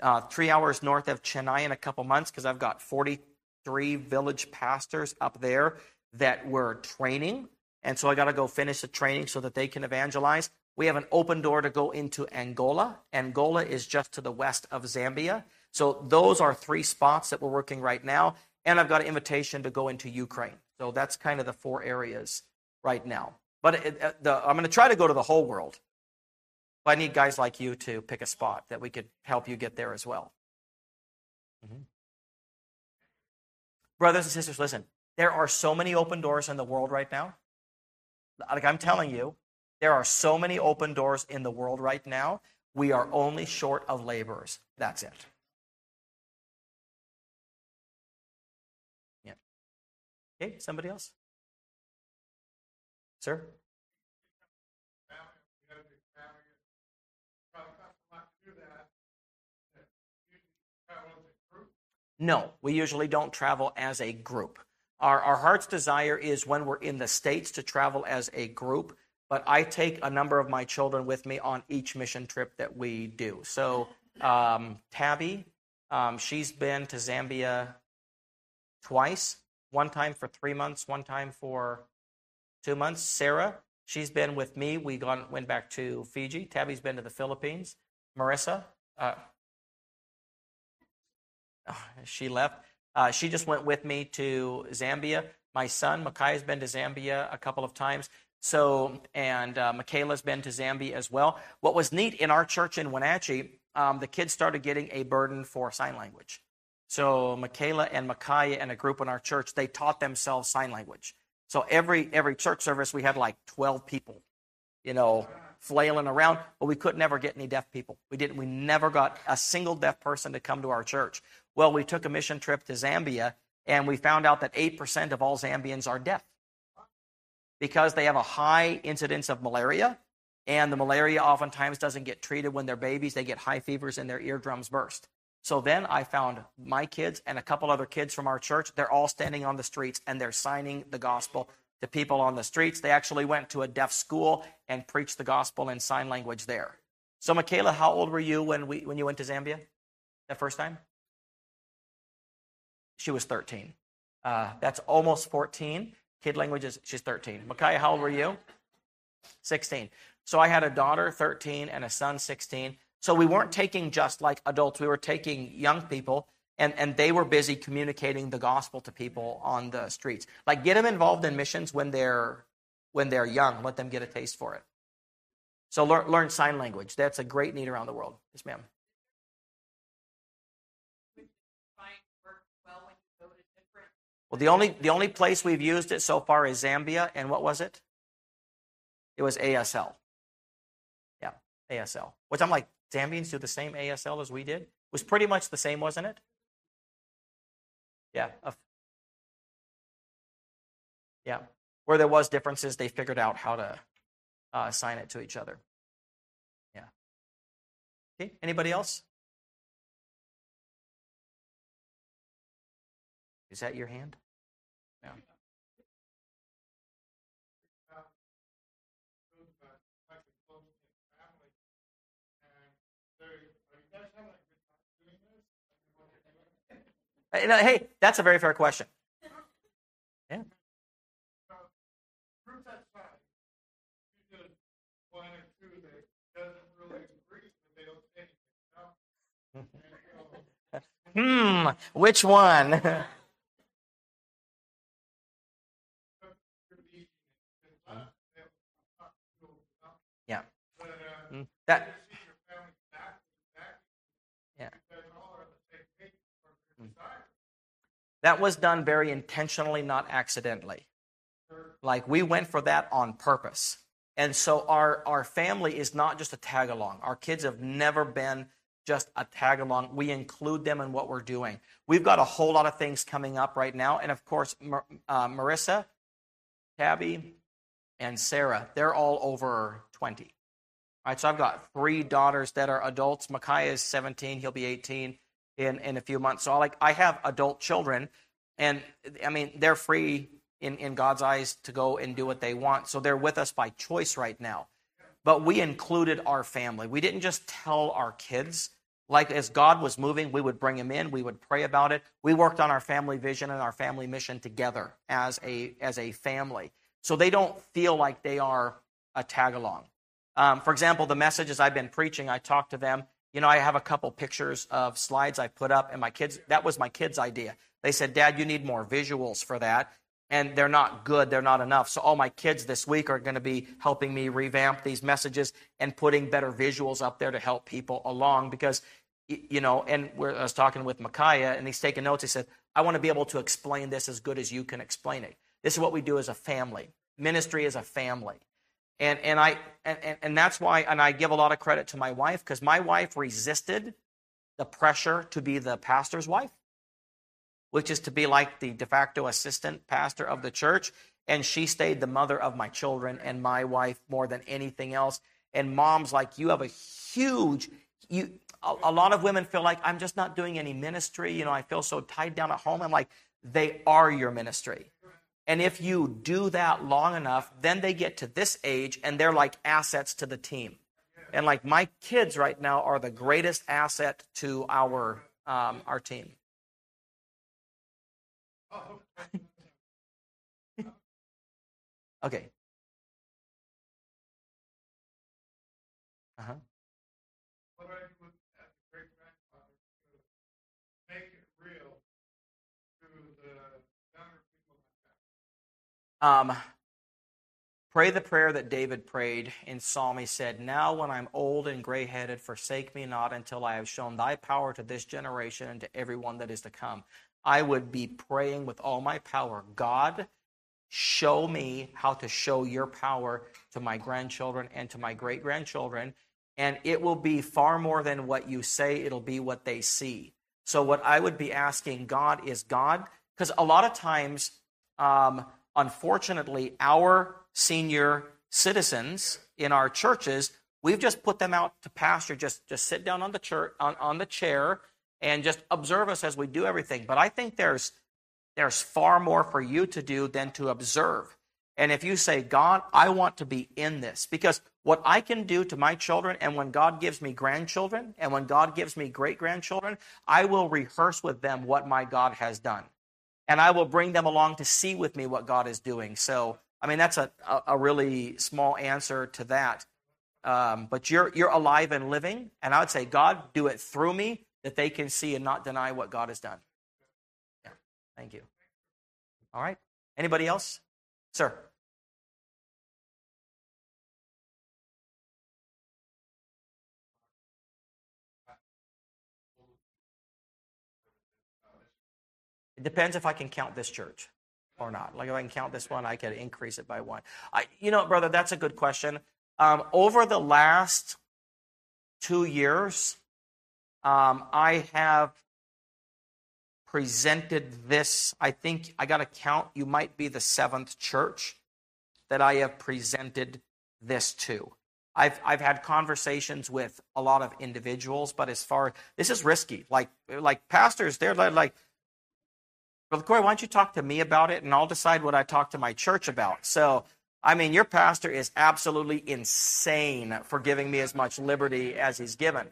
uh, three hours north of Chennai in a couple months because I've got 43 village pastors up there that we're training. And so I got to go finish the training so that they can evangelize. We have an open door to go into Angola. Angola is just to the west of Zambia. So those are three spots that we're working right now. And I've got an invitation to go into Ukraine. So that's kind of the four areas right now. But it, uh, the, I'm going to try to go to the whole world. But I need guys like you to pick a spot that we could help you get there as well. Mm-hmm. Brothers and sisters, listen, there are so many open doors in the world right now. Like I'm telling you, there are so many open doors in the world right now. We are only short of laborers. That's it. Okay, somebody else? Sir? No, we usually don't travel as a group. Our, our heart's desire is when we're in the States to travel as a group but I take a number of my children with me on each mission trip that we do. So, um, Tabby, um, she's been to Zambia twice, one time for three months, one time for two months. Sarah, she's been with me. We gone, went back to Fiji. Tabby's been to the Philippines. Marissa, uh, she left. Uh, she just went with me to Zambia. My son, Micaiah, has been to Zambia a couple of times. So, and uh, Michaela's been to Zambia as well. What was neat in our church in Wenatchee, um, the kids started getting a burden for sign language. So, Michaela and Micaiah and a group in our church, they taught themselves sign language. So, every, every church service, we had like 12 people, you know, flailing around, but we could never get any deaf people. We didn't, we never got a single deaf person to come to our church. Well, we took a mission trip to Zambia and we found out that 8% of all Zambians are deaf because they have a high incidence of malaria, and the malaria oftentimes doesn't get treated when they're babies. They get high fevers and their eardrums burst. So then I found my kids and a couple other kids from our church. They're all standing on the streets and they're signing the gospel to people on the streets. They actually went to a deaf school and preached the gospel in sign language there. So, Michaela, how old were you when, we, when you went to Zambia that first time? She was 13. Uh, that's almost 14. Kid languages, she's 13. Micaiah, how old were you? 16. So I had a daughter, 13, and a son, 16. So we weren't taking just like adults, we were taking young people, and, and they were busy communicating the gospel to people on the streets. Like get them involved in missions when they're when they're young, let them get a taste for it. So learn, learn sign language. That's a great need around the world. Yes, ma'am. Well, the only the only place we've used it so far is Zambia, and what was it? It was ASL. Yeah, ASL. Which I'm like, Zambians do the same ASL as we did. It was pretty much the same, wasn't it? Yeah. Yeah. Where there was differences, they figured out how to uh, assign it to each other. Yeah. Okay. Anybody else? Is that your hand? Yeah. Hey, that's a very fair question. Yeah. hmm, which one? Mm, that. Yeah. Mm. That was done very intentionally, not accidentally. Like we went for that on purpose. And so our, our family is not just a tag along. Our kids have never been just a tag along. We include them in what we're doing. We've got a whole lot of things coming up right now. And of course, Mar- uh, Marissa, Tabby, and Sarah, they're all over 20. All right, so I've got three daughters that are adults. Micaiah is 17; he'll be 18 in in a few months. So I like I have adult children, and I mean they're free in, in God's eyes to go and do what they want. So they're with us by choice right now. But we included our family. We didn't just tell our kids. Like as God was moving, we would bring them in. We would pray about it. We worked on our family vision and our family mission together as a as a family, so they don't feel like they are a tag along. Um, for example, the messages I've been preaching, I talk to them. You know, I have a couple pictures of slides I put up, and my kids. That was my kids' idea. They said, "Dad, you need more visuals for that." and they're not good, they're not enough. So all my kids this week are going to be helping me revamp these messages and putting better visuals up there to help people along because you know, and I was talking with Micaiah and he's taking notes. He said, I want to be able to explain this as good as you can explain it. This is what we do as a family. Ministry is a family. And, and, I, and, and that's why, and I give a lot of credit to my wife because my wife resisted the pressure to be the pastor's wife which is to be like the de facto assistant pastor of the church. And she stayed the mother of my children and my wife more than anything else. And mom's like, you have a huge, you, a, a lot of women feel like I'm just not doing any ministry. You know, I feel so tied down at home. I'm like, they are your ministry. And if you do that long enough, then they get to this age and they're like assets to the team. And like my kids right now are the greatest asset to our um, our team. okay. Uh huh. What I do with the great grandfather to make it real to the younger people Um, pray the prayer that David prayed in Psalm. He said, Now when I'm old and gray headed, forsake me not until I have shown thy power to this generation and to everyone that is to come. I would be praying with all my power God, show me how to show your power to my grandchildren and to my great grandchildren. And it will be far more than what you say, it'll be what they see. So, what I would be asking God is God, because a lot of times, um, unfortunately, our senior citizens in our churches, we've just put them out to pasture, just, just sit down on the, church, on, on the chair and just observe us as we do everything. But I think there's there's far more for you to do than to observe. And if you say, God, I want to be in this, because what I can do to my children, and when God gives me grandchildren, and when God gives me great grandchildren, I will rehearse with them what my God has done. And I will bring them along to see with me what God is doing. So, I mean, that's a, a really small answer to that. Um, but you're, you're alive and living. And I would say, God, do it through me that they can see and not deny what God has done. Yeah. Thank you. All right. Anybody else? Sir. It depends if I can count this church or not. Like if I can count this one, I could increase it by one. I, you know, brother, that's a good question. Um, over the last two years, um, I have presented this. I think I got to count, you might be the seventh church that I have presented this to. I've, I've had conversations with a lot of individuals, but as far this is risky. Like like pastors, they're like, Brother Corey, why don't you talk to me about it, and I'll decide what I talk to my church about. So, I mean, your pastor is absolutely insane for giving me as much liberty as he's given.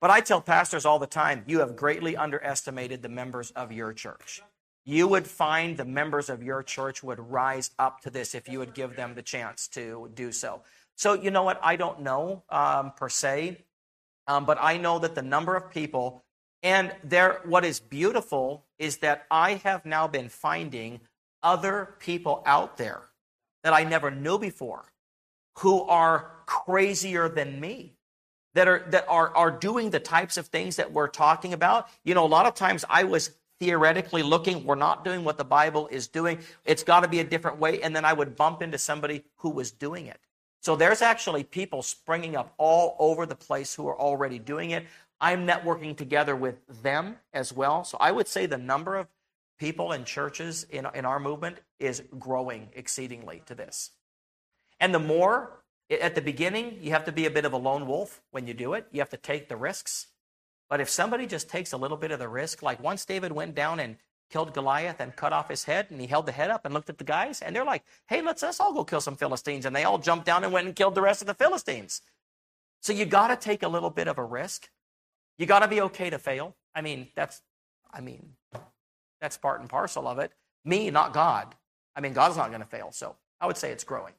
But I tell pastors all the time, you have greatly underestimated the members of your church. You would find the members of your church would rise up to this if you would give them the chance to do so. So, you know what? I don't know um, per se, um, but I know that the number of people, and there, what is beautiful is that I have now been finding other people out there that I never knew before who are crazier than me that are that are are doing the types of things that we're talking about. You know, a lot of times I was theoretically looking, we're not doing what the Bible is doing. It's got to be a different way, and then I would bump into somebody who was doing it. So there's actually people springing up all over the place who are already doing it. I'm networking together with them as well. So I would say the number of people and churches in, in our movement is growing exceedingly to this. And the more at the beginning, you have to be a bit of a lone wolf when you do it. You have to take the risks. But if somebody just takes a little bit of the risk, like once David went down and killed Goliath and cut off his head, and he held the head up and looked at the guys, and they're like, "Hey, let's us all go kill some Philistines," and they all jumped down and went and killed the rest of the Philistines. So you got to take a little bit of a risk. You got to be okay to fail. I mean, that's, I mean, that's part and parcel of it. Me, not God. I mean, God's not going to fail. So I would say it's growing.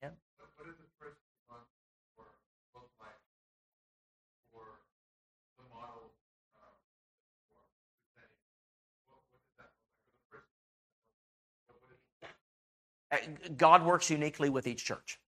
Yeah. Uh, God works uniquely with each church.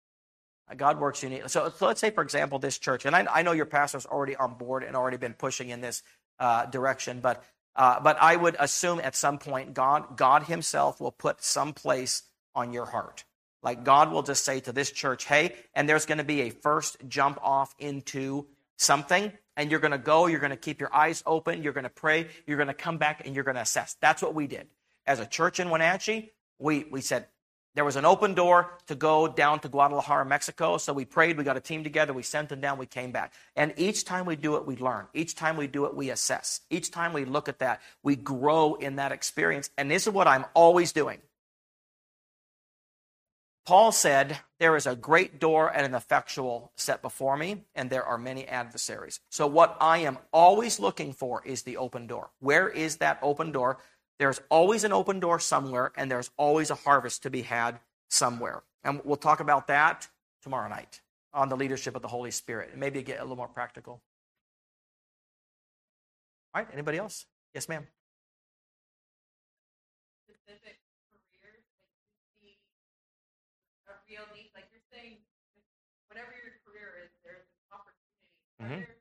God works uniquely. So, so let's say, for example, this church, and I, I, know your pastor's already on board and already been pushing in this uh, direction, but uh, but I would assume at some point God God Himself will put some place on your heart. Like God will just say to this church, "Hey," and there's going to be a first jump off into something, and you're going to go. You're going to keep your eyes open. You're going to pray. You're going to come back, and you're going to assess. That's what we did as a church in Wenatchee. We we said, there was an open door to go down to Guadalajara, Mexico. So we prayed, we got a team together, we sent them down, we came back. And each time we do it, we learn. Each time we do it, we assess. Each time we look at that, we grow in that experience. And this is what I'm always doing. Paul said, There is a great door and an effectual set before me, and there are many adversaries. So, what I am always looking for is the open door. Where is that open door? There's always an open door somewhere, and there's always a harvest to be had somewhere. And we'll talk about that tomorrow night on the leadership of the Holy Spirit and maybe get a little more practical. All right, anybody else? Yes, ma'am. Specific careers that you see a real need, like you're saying, whatever your career is, there's an opportunity. Mm-hmm.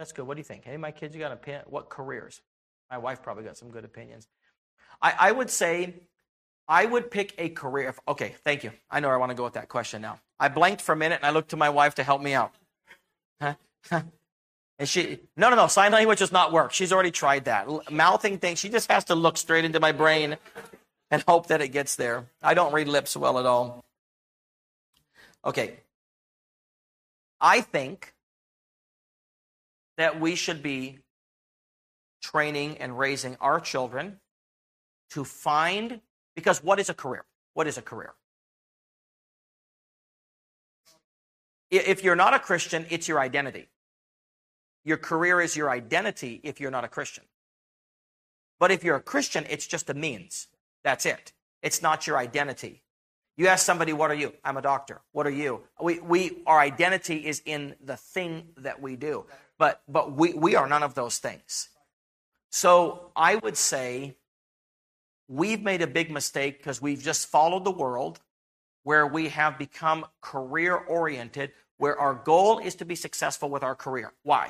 That's good. What do you think? Any of my kids, you got a opinion? What careers? My wife probably got some good opinions. I, I would say I would pick a career. If, okay, thank you. I know I want to go with that question now. I blanked for a minute and I looked to my wife to help me out. and she, no, no, no, sign language does not work. She's already tried that. Mouthing things, she just has to look straight into my brain and hope that it gets there. I don't read lips well at all. Okay. I think that we should be training and raising our children to find, because what is a career? What is a career? If you're not a Christian, it's your identity. Your career is your identity if you're not a Christian. But if you're a Christian, it's just a means. That's it. It's not your identity. You ask somebody, What are you? I'm a doctor. What are you? We, we, our identity is in the thing that we do. But, but we, we are none of those things. So I would say we've made a big mistake because we've just followed the world where we have become career oriented, where our goal is to be successful with our career. Why?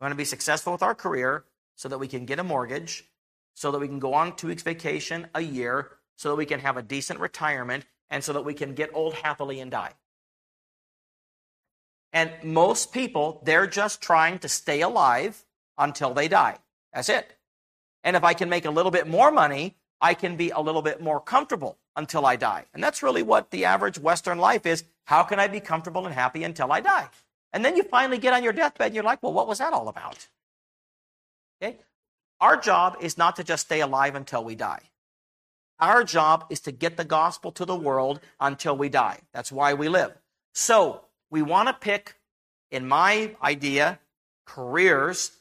We want to be successful with our career so that we can get a mortgage, so that we can go on two weeks vacation a year, so that we can have a decent retirement, and so that we can get old happily and die. And most people, they're just trying to stay alive until they die. That's it. And if I can make a little bit more money, I can be a little bit more comfortable until I die. And that's really what the average Western life is. How can I be comfortable and happy until I die? And then you finally get on your deathbed and you're like, well, what was that all about? Okay? Our job is not to just stay alive until we die. Our job is to get the gospel to the world until we die. That's why we live. So, we want to pick, in my idea, careers,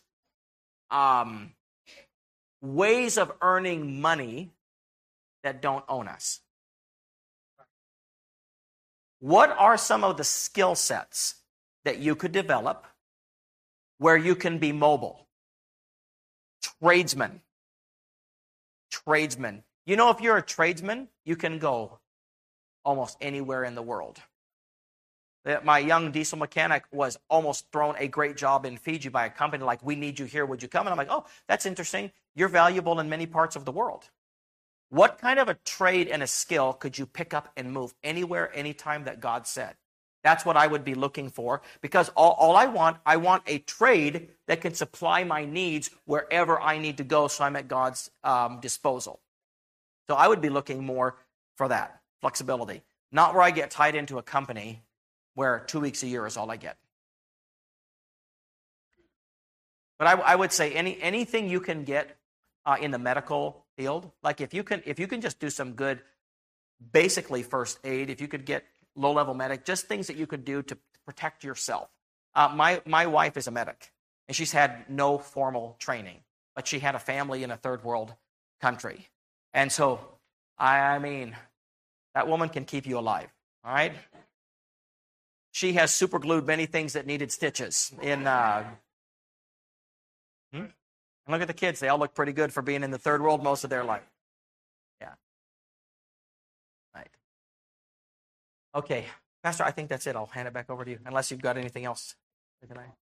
um, ways of earning money that don't own us. What are some of the skill sets that you could develop where you can be mobile? Tradesman. Tradesman. You know, if you're a tradesman, you can go almost anywhere in the world my young diesel mechanic was almost thrown a great job in Fiji by a company like, we need you here, would you come? And I'm like, oh, that's interesting. You're valuable in many parts of the world. What kind of a trade and a skill could you pick up and move anywhere, anytime that God said? That's what I would be looking for because all, all I want, I want a trade that can supply my needs wherever I need to go so I'm at God's um, disposal. So I would be looking more for that flexibility, not where I get tied into a company where two weeks a year is all I get. But I, I would say any anything you can get uh, in the medical field, like if you can if you can just do some good, basically first aid, if you could get low level medic, just things that you could do to protect yourself. Uh, my my wife is a medic, and she's had no formal training, but she had a family in a third world country, and so I, mean, that woman can keep you alive. All right. She has super glued many things that needed stitches in. Uh, hmm? Look at the kids; they all look pretty good for being in the third world most of their life. Yeah. Right. Okay, Pastor. I think that's it. I'll hand it back over to you, unless you've got anything else.